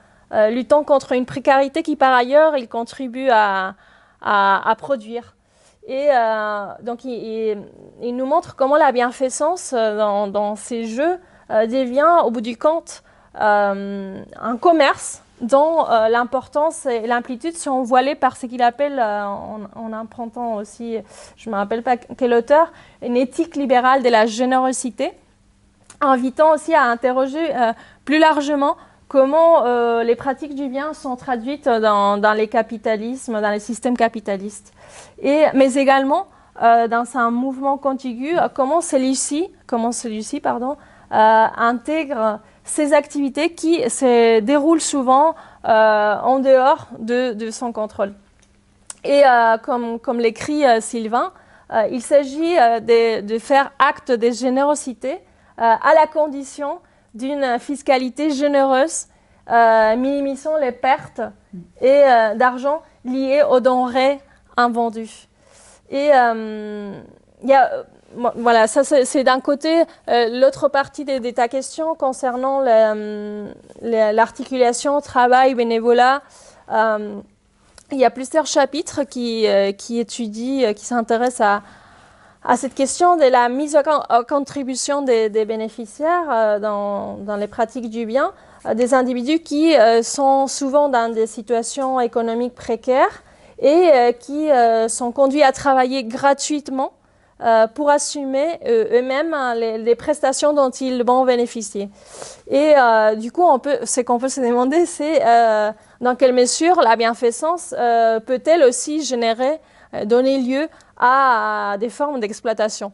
luttant contre une précarité qui par ailleurs il contribue à, produire. Et donc il, il, nous montre comment la bienfaisance dans, dans ces jeux devient au bout du compte un commerce dont euh, l'importance et l'amplitude sont voilées par ce qu'il appelle, euh, en, empruntant aussi, je ne me rappelle pas quel auteur, une éthique libérale de la générosité, invitant aussi à interroger euh, plus largement comment les pratiques du bien sont traduites dans, les capitalismes, dans les systèmes capitalistes. Et, mais également, dans un mouvement contigu, comment celui-ci, celui-ci, pardon, intègre ces activités qui se déroulent souvent euh, en dehors de, son contrôle. Et euh, comme, l'écrit euh, Sylvain, il s'agit de, faire acte de générosité à la condition d'une fiscalité généreuse, minimisant les pertes et d'argent liées aux denrées invendues. Et il y a voilà, ça c'est d'un côté. Euh, l'autre partie de, ta question concernant euh, l'articulation travail-bénévolat, euh, il y a plusieurs chapitres qui, qui étudient, qui s'intéressent à, cette question de la mise en contribution des, bénéficiaires dans, les pratiques du bien, des individus qui sont souvent dans des situations économiques précaires et qui sont conduits à travailler gratuitement euh, pour assumer euh, eux-mêmes hein, les, prestations dont ils vont bénéficier. Et euh, du coup, on peut, ce qu'on peut se demander, c'est dans quelle mesure la bienfaisance peut-elle aussi générer, donner lieu à, des formes d'exploitation.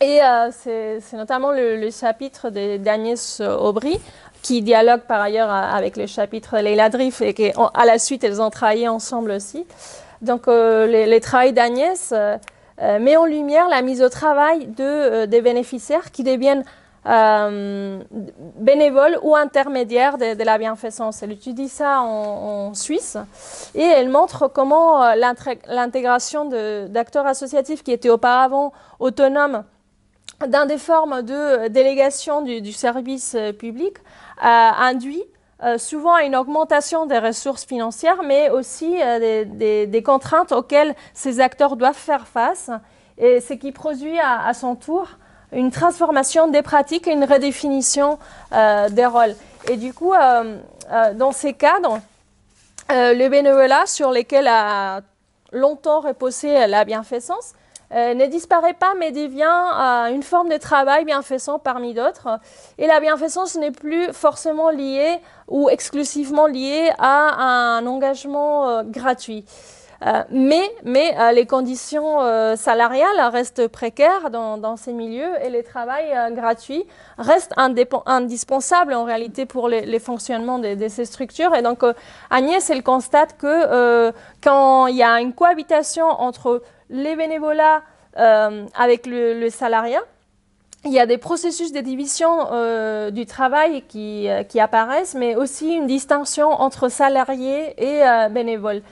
Et c'est notamment le, chapitre d'Agnès Aubry qui dialogue par ailleurs avec le chapitre de Leila Drift et qu'à la suite, elles ont travaillé ensemble aussi. Donc, les, les travaux d'Agnès met en lumière la mise au travail de, euh, des bénéficiaires qui deviennent euh, bénévoles ou intermédiaires de, la bienfaisance. Elle étudie ça en, Suisse et elle montre comment l'intégration d'acteurs associatifs qui étaient auparavant autonomes dans des formes de délégation du, service public induit euh, souvent à une augmentation des ressources financières, mais aussi euh, des, contraintes auxquelles ces acteurs doivent faire face, et ce qui produit à, son tour une transformation des pratiques et une redéfinition euh, des rôles. Et du coup, dans ces cadres, le bénévolat sur lesquels a longtemps reposé la bienfaisance euh, ne disparaît pas mais devient euh, une forme de travail bienfaisant parmi d'autres. Et la bienfaisance n'est plus forcément liée ou exclusivement liée à un engagement euh, gratuit. Mais, mais les conditions salariales restent précaires dans, ces milieux et le travail gratuit reste indispensable en réalité pour les, les fonctionnements de, ces structures. Et donc Agnès, elle constate que quand il y a une cohabitation entre les bénévolats euh, avec le, salariat. Il y a des processus de division euh, du travail qui, euh, apparaissent, mais aussi une distinction entre salariés et bénévoles.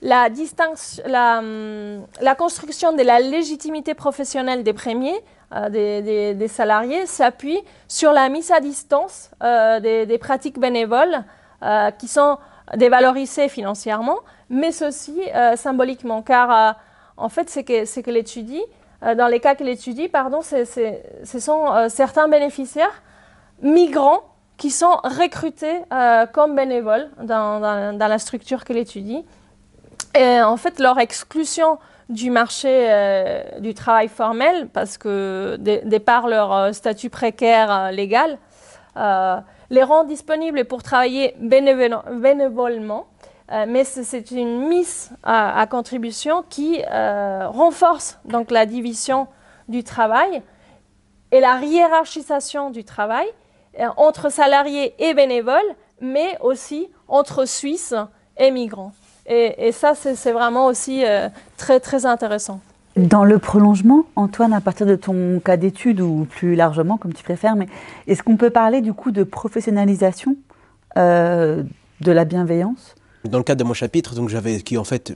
La, la, construction de la légitimité professionnelle des premiers, des, des, salariés, s'appuie sur la mise à distance des, des, pratiques bénévoles qui sont dévalorisées financièrement, mais euh, symboliquement, car euh, en fait, c'est que, que l'étudie, euh, dans les cas qu'elle étudie, pardon, ce sont certains bénéficiaires migrants qui sont recrutés comme bénévoles dans, dans, la structure qu'elle étudie. En fait, leur exclusion du marché du travail formel, parce que de, leur statut précaire légal, les rend disponibles pour travailler bénévolement euh, mais c'est une mise à, contribution qui euh, renforce donc la division du travail et la hiérarchisation du travail euh, entre salariés et bénévoles, mais aussi entre Suisses et migrants. Et, ça, c'est vraiment aussi très, très intéressant. Dans le prolongement, Antoine, à partir de ton cas d'étude, ou plus largement, comme tu préfères, mais est-ce qu'on peut parler du coup de professionnalisation de la bienveillance? Dans le cadre de mon chapitre, donc j'avais, qui en fait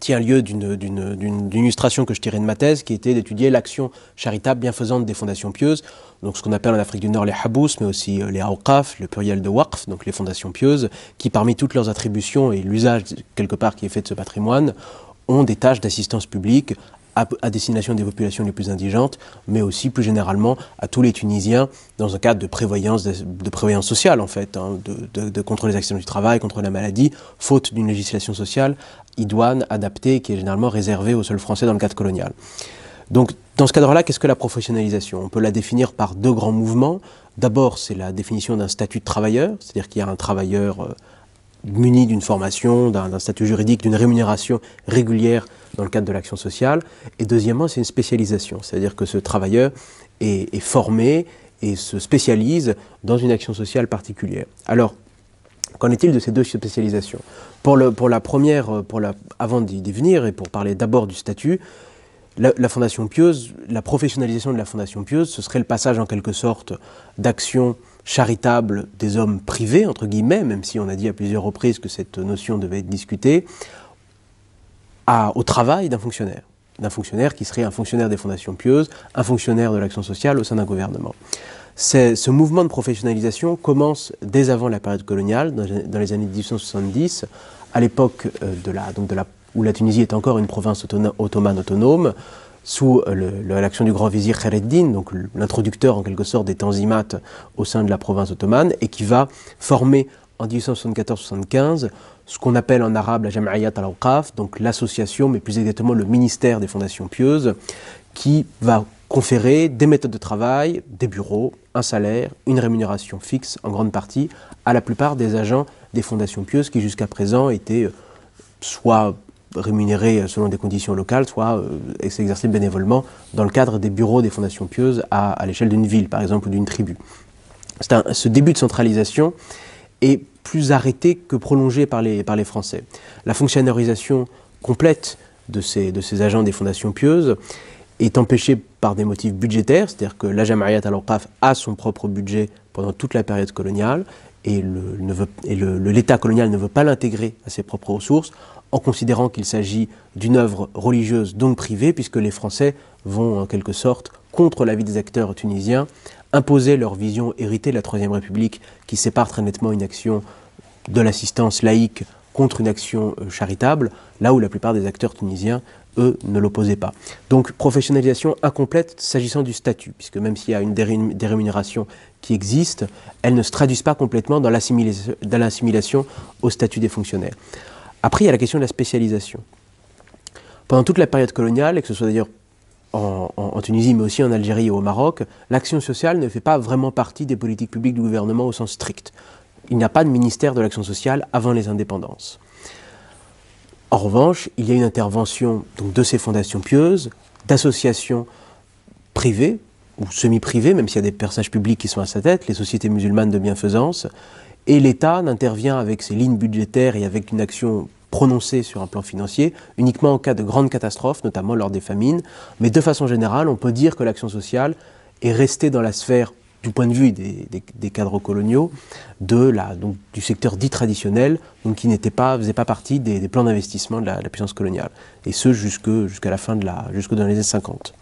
tient lieu d'une illustration que je tirais de ma thèse, qui était d'étudier l'action charitable bienfaisante des fondations pieuses, donc ce qu'on appelle en Afrique du Nord les habous, mais aussi euh, les awqaf, le pluriel de waqf, donc les fondations pieuses, qui parmi toutes leurs attributions et l'usage quelque part qui est fait de ce patrimoine, ont des tâches d'assistance publique à, destination des populations les plus indigentes, mais aussi plus généralement à tous les Tunisiens dans un cadre de prévoyance, de, prévoyance sociale en fait, hein, de, de, contre les accidents du travail, contre la maladie, faute d'une législation sociale idoine, adaptée, qui est généralement réservée aux seuls Français dans le cadre colonial. Donc dans ce cadre-là, qu'est-ce que la professionnalisation? On peut la définir par deux grands mouvements. D'abord, c'est la définition d'un statut de travailleur, c'est-à-dire qu'il y a un travailleur euh, muni d'une formation, d'un statut juridique, d'une rémunération régulière dans le cadre de l'action sociale. Et deuxièmement, c'est une spécialisation, c'est-à-dire que ce travailleur est, formé et se spécialise dans une action sociale particulière. Alors, qu'en est-il de ces deux spécialisations? Pour, la première, pour la, avant d'y venir et pour parler d'abord du statut, la, Fondation Pieuse, la professionnalisation de la Fondation Pieuse, ce serait le passage en quelque sorte d'action charitable des hommes privés, entre guillemets, même si on a dit à plusieurs reprises que cette notion devait être discutée, au travail d'un fonctionnaire. D'un fonctionnaire qui serait un fonctionnaire des Fondations Pieuses, un fonctionnaire de l'action sociale au sein d'un gouvernement. Ce mouvement de professionnalisation commence dès avant la période coloniale, dans, les années 1870, à l'époque euh, de la, donc de la où la Tunisie est encore une province ottomane autonome, sous euh, l'action du grand vizir Khareddin, donc l'introducteur en quelque sorte des tanzimates au sein de la province ottomane, et qui va former en 1874-75 ce qu'on appelle en arabe la Jam'iyat al-Awqaf, donc l'association, mais plus exactement le ministère des fondations pieuses, qui va conférer des méthodes de travail, des bureaux, un salaire, une rémunération fixe en grande partie à la plupart des agents des fondations pieuses qui jusqu'à présent étaient euh, soit rémunérés selon des conditions locales, soit euh, bénévolement dans le cadre des bureaux des fondations pieuses à, l'échelle d'une ville, par exemple, ou d'une tribu. ce début de centralisation est plus arrêté que prolongé par les, par les Français. La fonctionnalisation complète de ces, de ces agents des fondations pieuses est empêchée par des motifs budgétaires, c'est-à-dire que la Jama'iyat al-Awqaf a son propre budget pendant toute la période coloniale, et l'État colonial ne veut pas l'intégrer à ses propres ressources en considérant qu'il s'agit d'une œuvre religieuse donc privée, puisque les Français vont en quelque sorte, contre l'avis des acteurs tunisiens, imposer leur vision héritée de la Troisième République, qui sépare très nettement une action de l'assistance laïque contre une action euh, charitable, là où la plupart des acteurs tunisiens, eux, ne l'opposaient pas. Donc professionnalisation incomplète s'agissant du statut, puisque même s'il y a une dérémunération qui existe, elles ne se traduisent pas complètement dans l'assimilation au statut des fonctionnaires. Après, il y a la question de la spécialisation. Pendant toute la période coloniale, et que ce soit d'ailleurs en, Tunisie, mais aussi en Algérie et au Maroc, l'action sociale ne fait pas vraiment partie des politiques publiques du gouvernement au sens strict. Il n'y a pas de ministère de l'action sociale avant les indépendances. En revanche, il y a une intervention de ces fondations pieuses, d'associations privées ou semi-privées, même s'il y a des personnages publics qui sont à sa tête, les sociétés musulmanes de bienfaisance, et l'État n'intervient avec ses lignes budgétaires et avec une action prononcée sur un plan financier uniquement en cas de grandes catastrophes, notamment lors des famines. Mais de façon générale, on peut dire que l'action sociale est restée dans la sphère du point de vue des, cadres coloniaux, de la, donc, du secteur dit traditionnel, donc qui n'était pas, faisait pas partie des, plans d'investissement de, la, puissance coloniale. Et ce, jusqu'à la fin de la, jusque dans les années 50.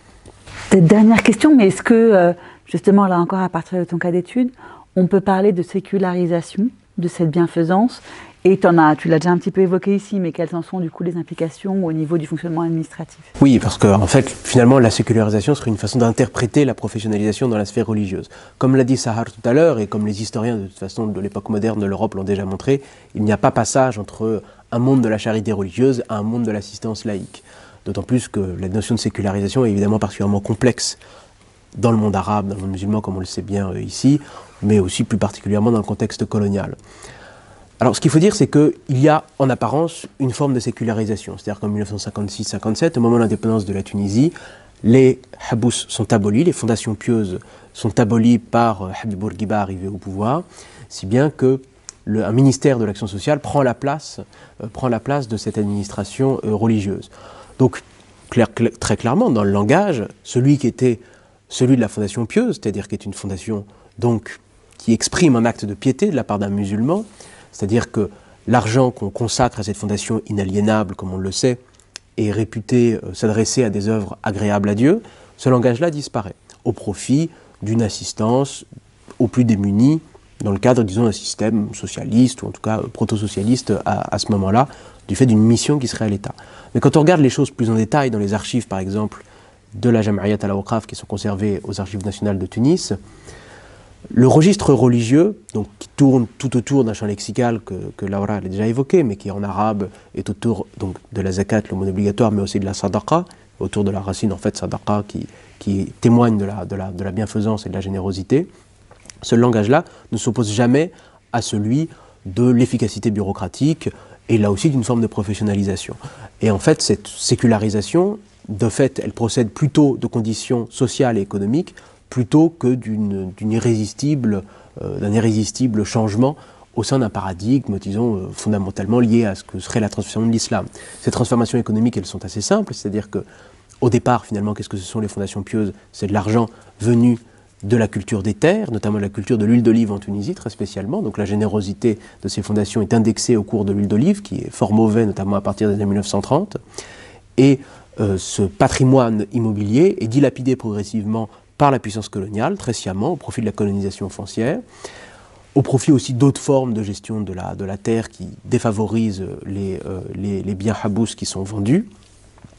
Dernière question, mais est-ce que, euh, justement, là encore, à partir de ton cas d'étude, on peut parler de sécularisation de cette bienfaisance et tu l'as déjà un petit peu évoqué ici, mais quelles en sont du coup les implications au niveau du fonctionnement administratif? Oui, parce que en fait, finalement, la sécularisation serait une façon d'interpréter la professionnalisation dans la sphère religieuse. Comme l'a dit Sahar tout à l'heure, et comme les historiens de toute façon de l'époque moderne de l'Europe l'ont déjà montré, il n'y a pas passage entre un monde de la charité religieuse à un monde de l'assistance laïque. D'autant plus que la notion de sécularisation est évidemment particulièrement complexe dans le monde arabe, dans le monde musulman, comme on le sait bien euh, ici, mais aussi plus particulièrement dans le contexte colonial. Alors, ce qu'il faut dire, c'est qu'il y a en apparence une forme de sécularisation. C'est-à-dire qu'en 1956-57, au moment de l'indépendance de la Tunisie, les habous sont abolis, les fondations pieuses sont abolies par euh, Habib Bourguiba arrivé au pouvoir, si bien que ministère de l'action sociale prend la place, euh, de cette administration religieuse. Donc, très clairement, dans le langage, celui qui était celui de la fondation pieuse, c'est-à-dire qui est une fondation qui exprime un acte de piété de la part d'un musulman, c'est-à-dire que l'argent qu'on consacre à cette fondation inaliénable, comme on le sait, est réputé euh, s'adresser à des œuvres agréables à Dieu, ce langage-là disparaît au profit d'une assistance aux plus démunis dans le cadre, disons, d'un système socialiste ou en tout cas proto-socialiste à, à, ce moment-là, du fait d'une mission qui serait à l'État. Mais quand on regarde les choses plus en détail dans les archives, par exemple, de la Jama'iyat al-Awqaf qui sont conservées aux archives nationales de Tunis. Le registre religieux, donc, qui tourne tout autour d'un champ lexical que, Laura a déjà évoqué, mais qui en arabe est autour donc, de la zakat, le mot obligatoire, mais aussi de la sadaqa, autour de la racine en fait sadaqa qui, qui témoigne de la, de, la, de la bienfaisance et de la générosité, ce langage-là ne s'oppose jamais à celui de l'efficacité bureaucratique et là aussi d'une forme de professionnalisation. Et en fait, cette sécularisation, de fait, elle procède plutôt de conditions sociales et économiques plutôt que d'une irrésistible, euh, d'un irrésistible changement au sein d'un paradigme, disons, euh, fondamentalement lié à ce que serait la transformation de l'islam. Ces transformations économiques, elles sont assez simples, c'est-à-dire que au départ, finalement, qu'est-ce que ce sont les fondations pieuses? C'est de l'argent venu de la culture des terres, notamment la culture de l'huile d'olive en Tunisie très spécialement. Donc la générosité de ces fondations est indexée au cours de l'huile d'olive, qui est fort mauvais, notamment à partir des années 1930. Et euh, ce patrimoine immobilier est dilapidé progressivement par la puissance coloniale, très sciemment, au profit de la colonisation foncière, au profit aussi d'autres formes de gestion de la, terre qui défavorisent les, euh, les biens habous qui sont vendus.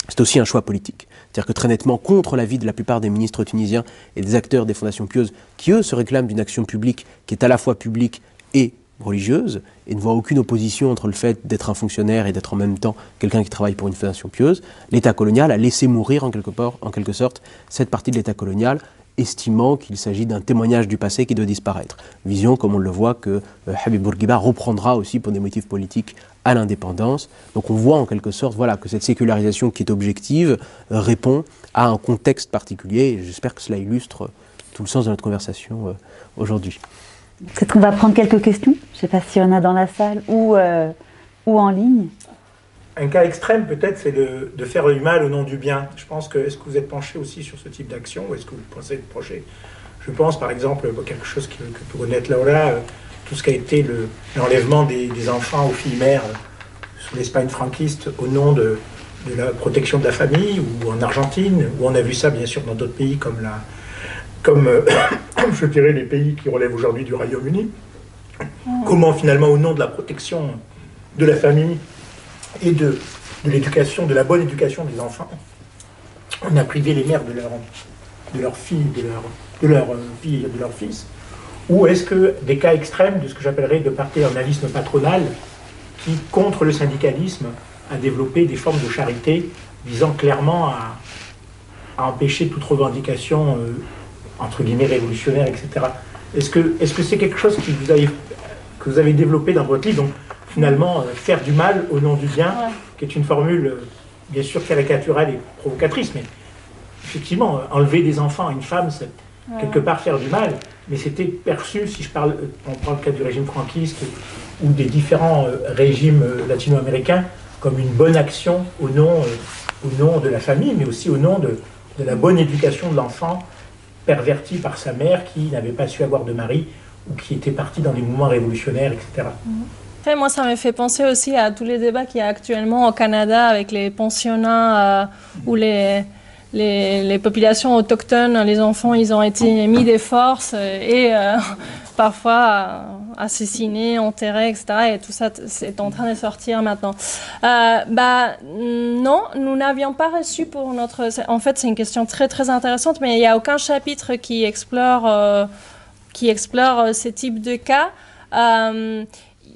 C'est aussi un choix politique. C'est-à-dire que très nettement, contre l'avis de la plupart des ministres tunisiens et des acteurs des fondations pieuses, qui eux se réclament d'une action publique qui est à la fois publique et religieuse, et ne voient aucune opposition entre le fait d'être un fonctionnaire et d'être en même temps quelqu'un qui travaille pour une fondation pieuse, l'État colonial a laissé mourir en quelque, en quelque sorte cette partie de l'État colonial estimant qu'il s'agit d'un témoignage du passé qui doit disparaître. Vision, comme on le voit, que euh, Habib Bourguiba reprendra aussi pour des motifs politiques à l'indépendance. Donc on voit en quelque sorte voilà, que cette sécularisation qui est objective euh, répond à un contexte particulier, et j'espère que cela illustre tout le sens de notre conversation euh, aujourd'hui. Peut-être qu'on va prendre quelques questions, je ne sais pas s'il y en a dans la salle ou, ou en ligne. Un cas extrême, peut-être, c'est de, de, faire du mal au nom du bien. Je pense que, est-ce que vous êtes penché aussi sur ce type d'action ou est-ce que vous pensez être projet? Je pense, par exemple, quelque chose que, pour connaître Laura, tout ce qui a été l'enlèvement des, des, enfants aux filles mères sous l'Espagne franquiste au nom de, de, la protection de la famille, ou en Argentine, où on a vu ça, bien sûr, dans d'autres pays comme, la, comme je dirais, les pays qui relèvent aujourd'hui du Royaume-Uni. Comment, finalement, au nom de la protection de la famille, et de, de l'éducation, de la bonne éducation des enfants. On a privé les mères de leur, de leur fille, de leur, de leur fille, de leur fils. Ou est-ce que des cas extrêmes de ce que j'appellerais de paternalisme patronal, qui, contre le syndicalisme, a développé des formes de charité visant clairement à, à empêcher toute revendication, euh, entre guillemets, révolutionnaire, etc. Est-ce que c'est -ce c'est quelque chose qui vous avez, que vous avez développé dans votre livre Donc, finalement euh, faire du mal au nom du bien, ouais. qui est une formule euh, bien sûr caricaturale et provocatrice, mais effectivement, euh, enlever des enfants à une femme, c'est ouais. quelque part faire du mal, mais c'était perçu, si je parle, on prend le cas du régime franquiste ou des différents régimes latino-américains, comme une bonne action au nom, au nom de la famille, mais aussi au nom de, de la bonne éducation de l'enfant perverti par sa mère qui n'avait pas su avoir de mari ou qui était parti dans des mouvements révolutionnaires, etc. Mmh. Après, moi, ça me fait penser aussi à tous les débats qu'il y a actuellement au Canada avec les pensionnats euh, où les, populations autochtones, les enfants, ils ont été mis des forces et euh, parfois euh, assassinés, enterrés, etc. Et tout ça, c'est en train de sortir maintenant. Euh, bah, non, nous n'avions pas reçu pour notre... En fait, c'est une question très, très intéressante, mais il n'y a aucun chapitre qui explore, euh, qui explore ce type de cas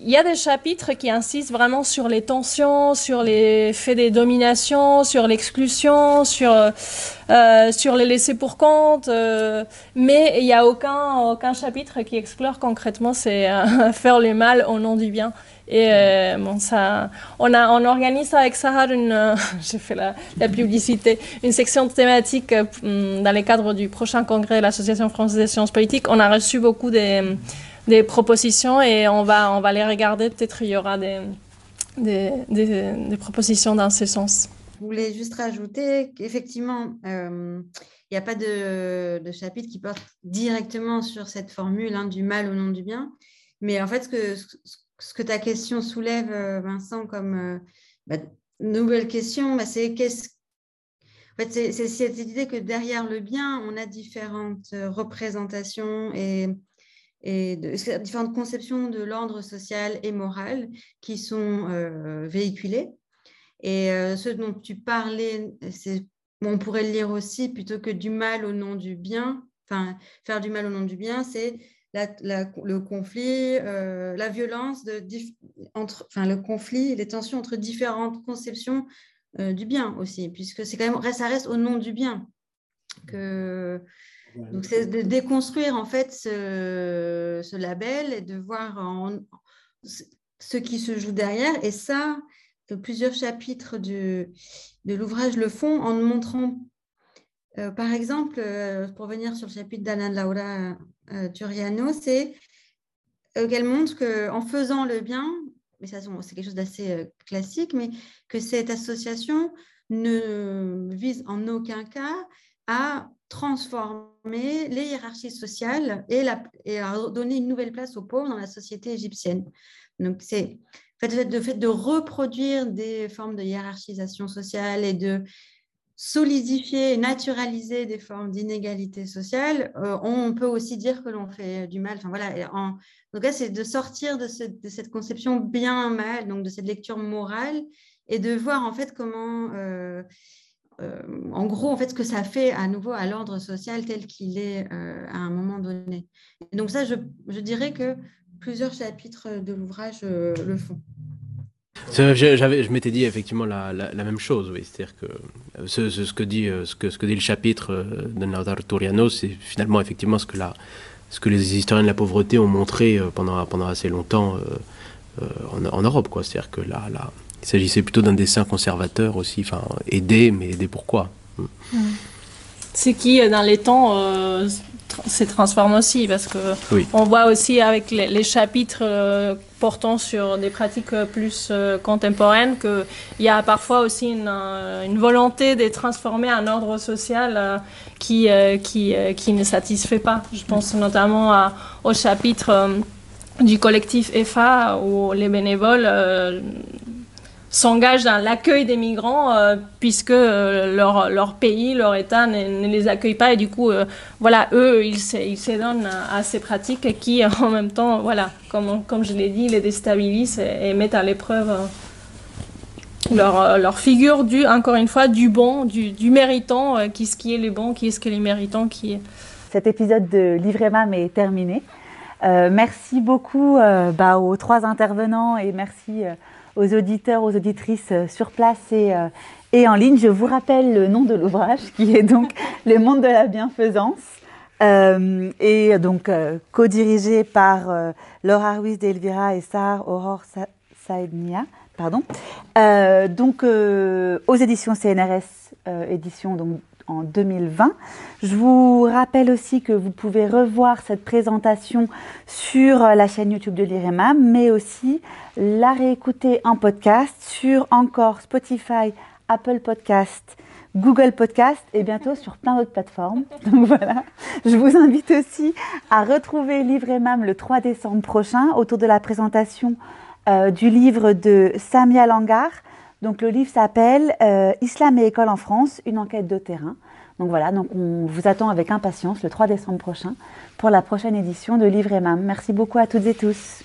il y a des chapitres qui insistent vraiment sur les tensions, sur les faits des dominations, sur l'exclusion, sur, euh, sur les laissés pour compte, euh, mais il n'y a aucun, aucun chapitre qui explore concrètement c'est euh, faire le mal au nom du bien. Et euh, bon, ça, on, a, on organise avec Sahar une, j'ai fait la, la, publicité, une section thématique dans le cadre du prochain congrès de l'Association française des sciences politiques. On a reçu beaucoup des des propositions et on va, on va les regarder. Peut-être il y aura des, des, propositions dans ce sens. Je voulais juste rajouter qu'effectivement, euh, il n'y a pas de, chapitre qui porte directement sur cette formule hein, du mal au nom du bien. Mais en fait, ce que, ce que ta question soulève, euh, Vincent, comme euh, bah, nouvelle question, bah, c'est qu'est-ce en fait, c'est cette idée que derrière le bien, on a différentes représentations et et différentes conceptions de l'ordre social et moral qui sont euh, véhiculées? Et euh, ce dont tu parlais, on pourrait le lire aussi, plutôt que du mal au nom du bien, enfin, faire du mal au nom du bien, c'est la, le conflit, euh, la violence, de, entre, enfin, le conflit, les tensions entre différentes conceptions euh, du bien aussi, puisque c'est quand même, ça reste au nom du bien que donc, c'est de déconstruire en fait ce, label et de voir ce qui se joue derrière. Et ça, plusieurs chapitres de, l'ouvrage le font en montrant, euh, par exemple, euh, pour venir sur le chapitre d'Anna Laura euh, Turiano, c'est qu'elle montre qu'en faisant le bien, mais ça c'est quelque chose d'assez classique, mais que cette association ne vise en aucun cas à transformer les hiérarchies sociales et, à donner une nouvelle place aux pauvres dans la société égyptienne. Donc, c'est le fait de reproduire des formes de hiérarchisation sociale et de solidifier, naturaliser des formes d'inégalité sociale, euh, on peut aussi dire que l'on fait du mal. Enfin, voilà, en, tout cas, c'est de sortir de, cette conception bien mal, donc de cette lecture morale, et de voir en fait comment, euh, euh, en gros, en fait, ce que ça fait à nouveau à l'ordre social tel qu'il est à un moment donné. donc ça, je, dirais que plusieurs chapitres de l'ouvrage le font. Je m'étais dit effectivement la, la, même chose. C'est-à-dire que euh, ce, que dit, euh, ce, que, ce que dit le chapitre euh, de Naudar Turiano, c'est finalement effectivement ce que, la, ce que les historiens de la pauvreté ont montré pendant, pendant assez longtemps en, en, Europe. C'est-à-dire que là, là, il s'agissait plutôt d'un dessin conservateur aussi, enfin, aider, mais aider pourquoi? Mm. Ce qui, dans les temps, se transforme aussi, parce que on voit aussi avec les, les chapitres portant sur des pratiques euh, plus euh, contemporaines, qu'il y a parfois aussi une, euh, une, volonté de transformer un ordre social qui, qui, qui, ne satisfait pas. Je pense notamment à, au chapitre du collectif EFA où les bénévoles s'engagent dans l'accueil des migrants euh, puisque euh, leur, leur, pays, leur État ne, les accueille pas et du coup, euh, voilà, eux, ils s'édonnent à, ces pratiques qui, en même temps, voilà, comme, comme je l'ai dit, les déstabilisent et, mettent à l'épreuve leur, leur, figure du, encore une fois, du bon, du, méritant, qui ce qui est le bon, qui est-ce que les méritants, qui est... Cet épisode de Livremam est terminé. merci beaucoup aux trois intervenants et merci aux auditeurs, aux auditrices euh, sur place et, euh, et en ligne. Je vous rappelle le nom de l'ouvrage qui est donc Le monde de la bienfaisance. Euh, et donc co-dirigé par Laura Ruiz d'Elvira et Sar Aurore Saednia, pardon. donc aux éditions CNRS, édition donc en 2020. Je vous rappelle aussi que vous pouvez revoir cette présentation sur la chaîne YouTube de l'IREMAM, mais aussi la réécouter en podcast sur encore Spotify, Apple Podcast, Google Podcast et bientôt sur plein d'autres plateformes. Donc voilà, je vous invite aussi à retrouver l'IREMAM le 3 décembre prochain autour de la présentation euh, du livre de Samia Langar donc le livre s'appelle euh, Islam et école en France, une enquête de terrain. Donc voilà, donc on vous attend avec impatience le 3 décembre prochain pour la prochaine édition de Livre et Mam. Merci beaucoup à toutes et tous.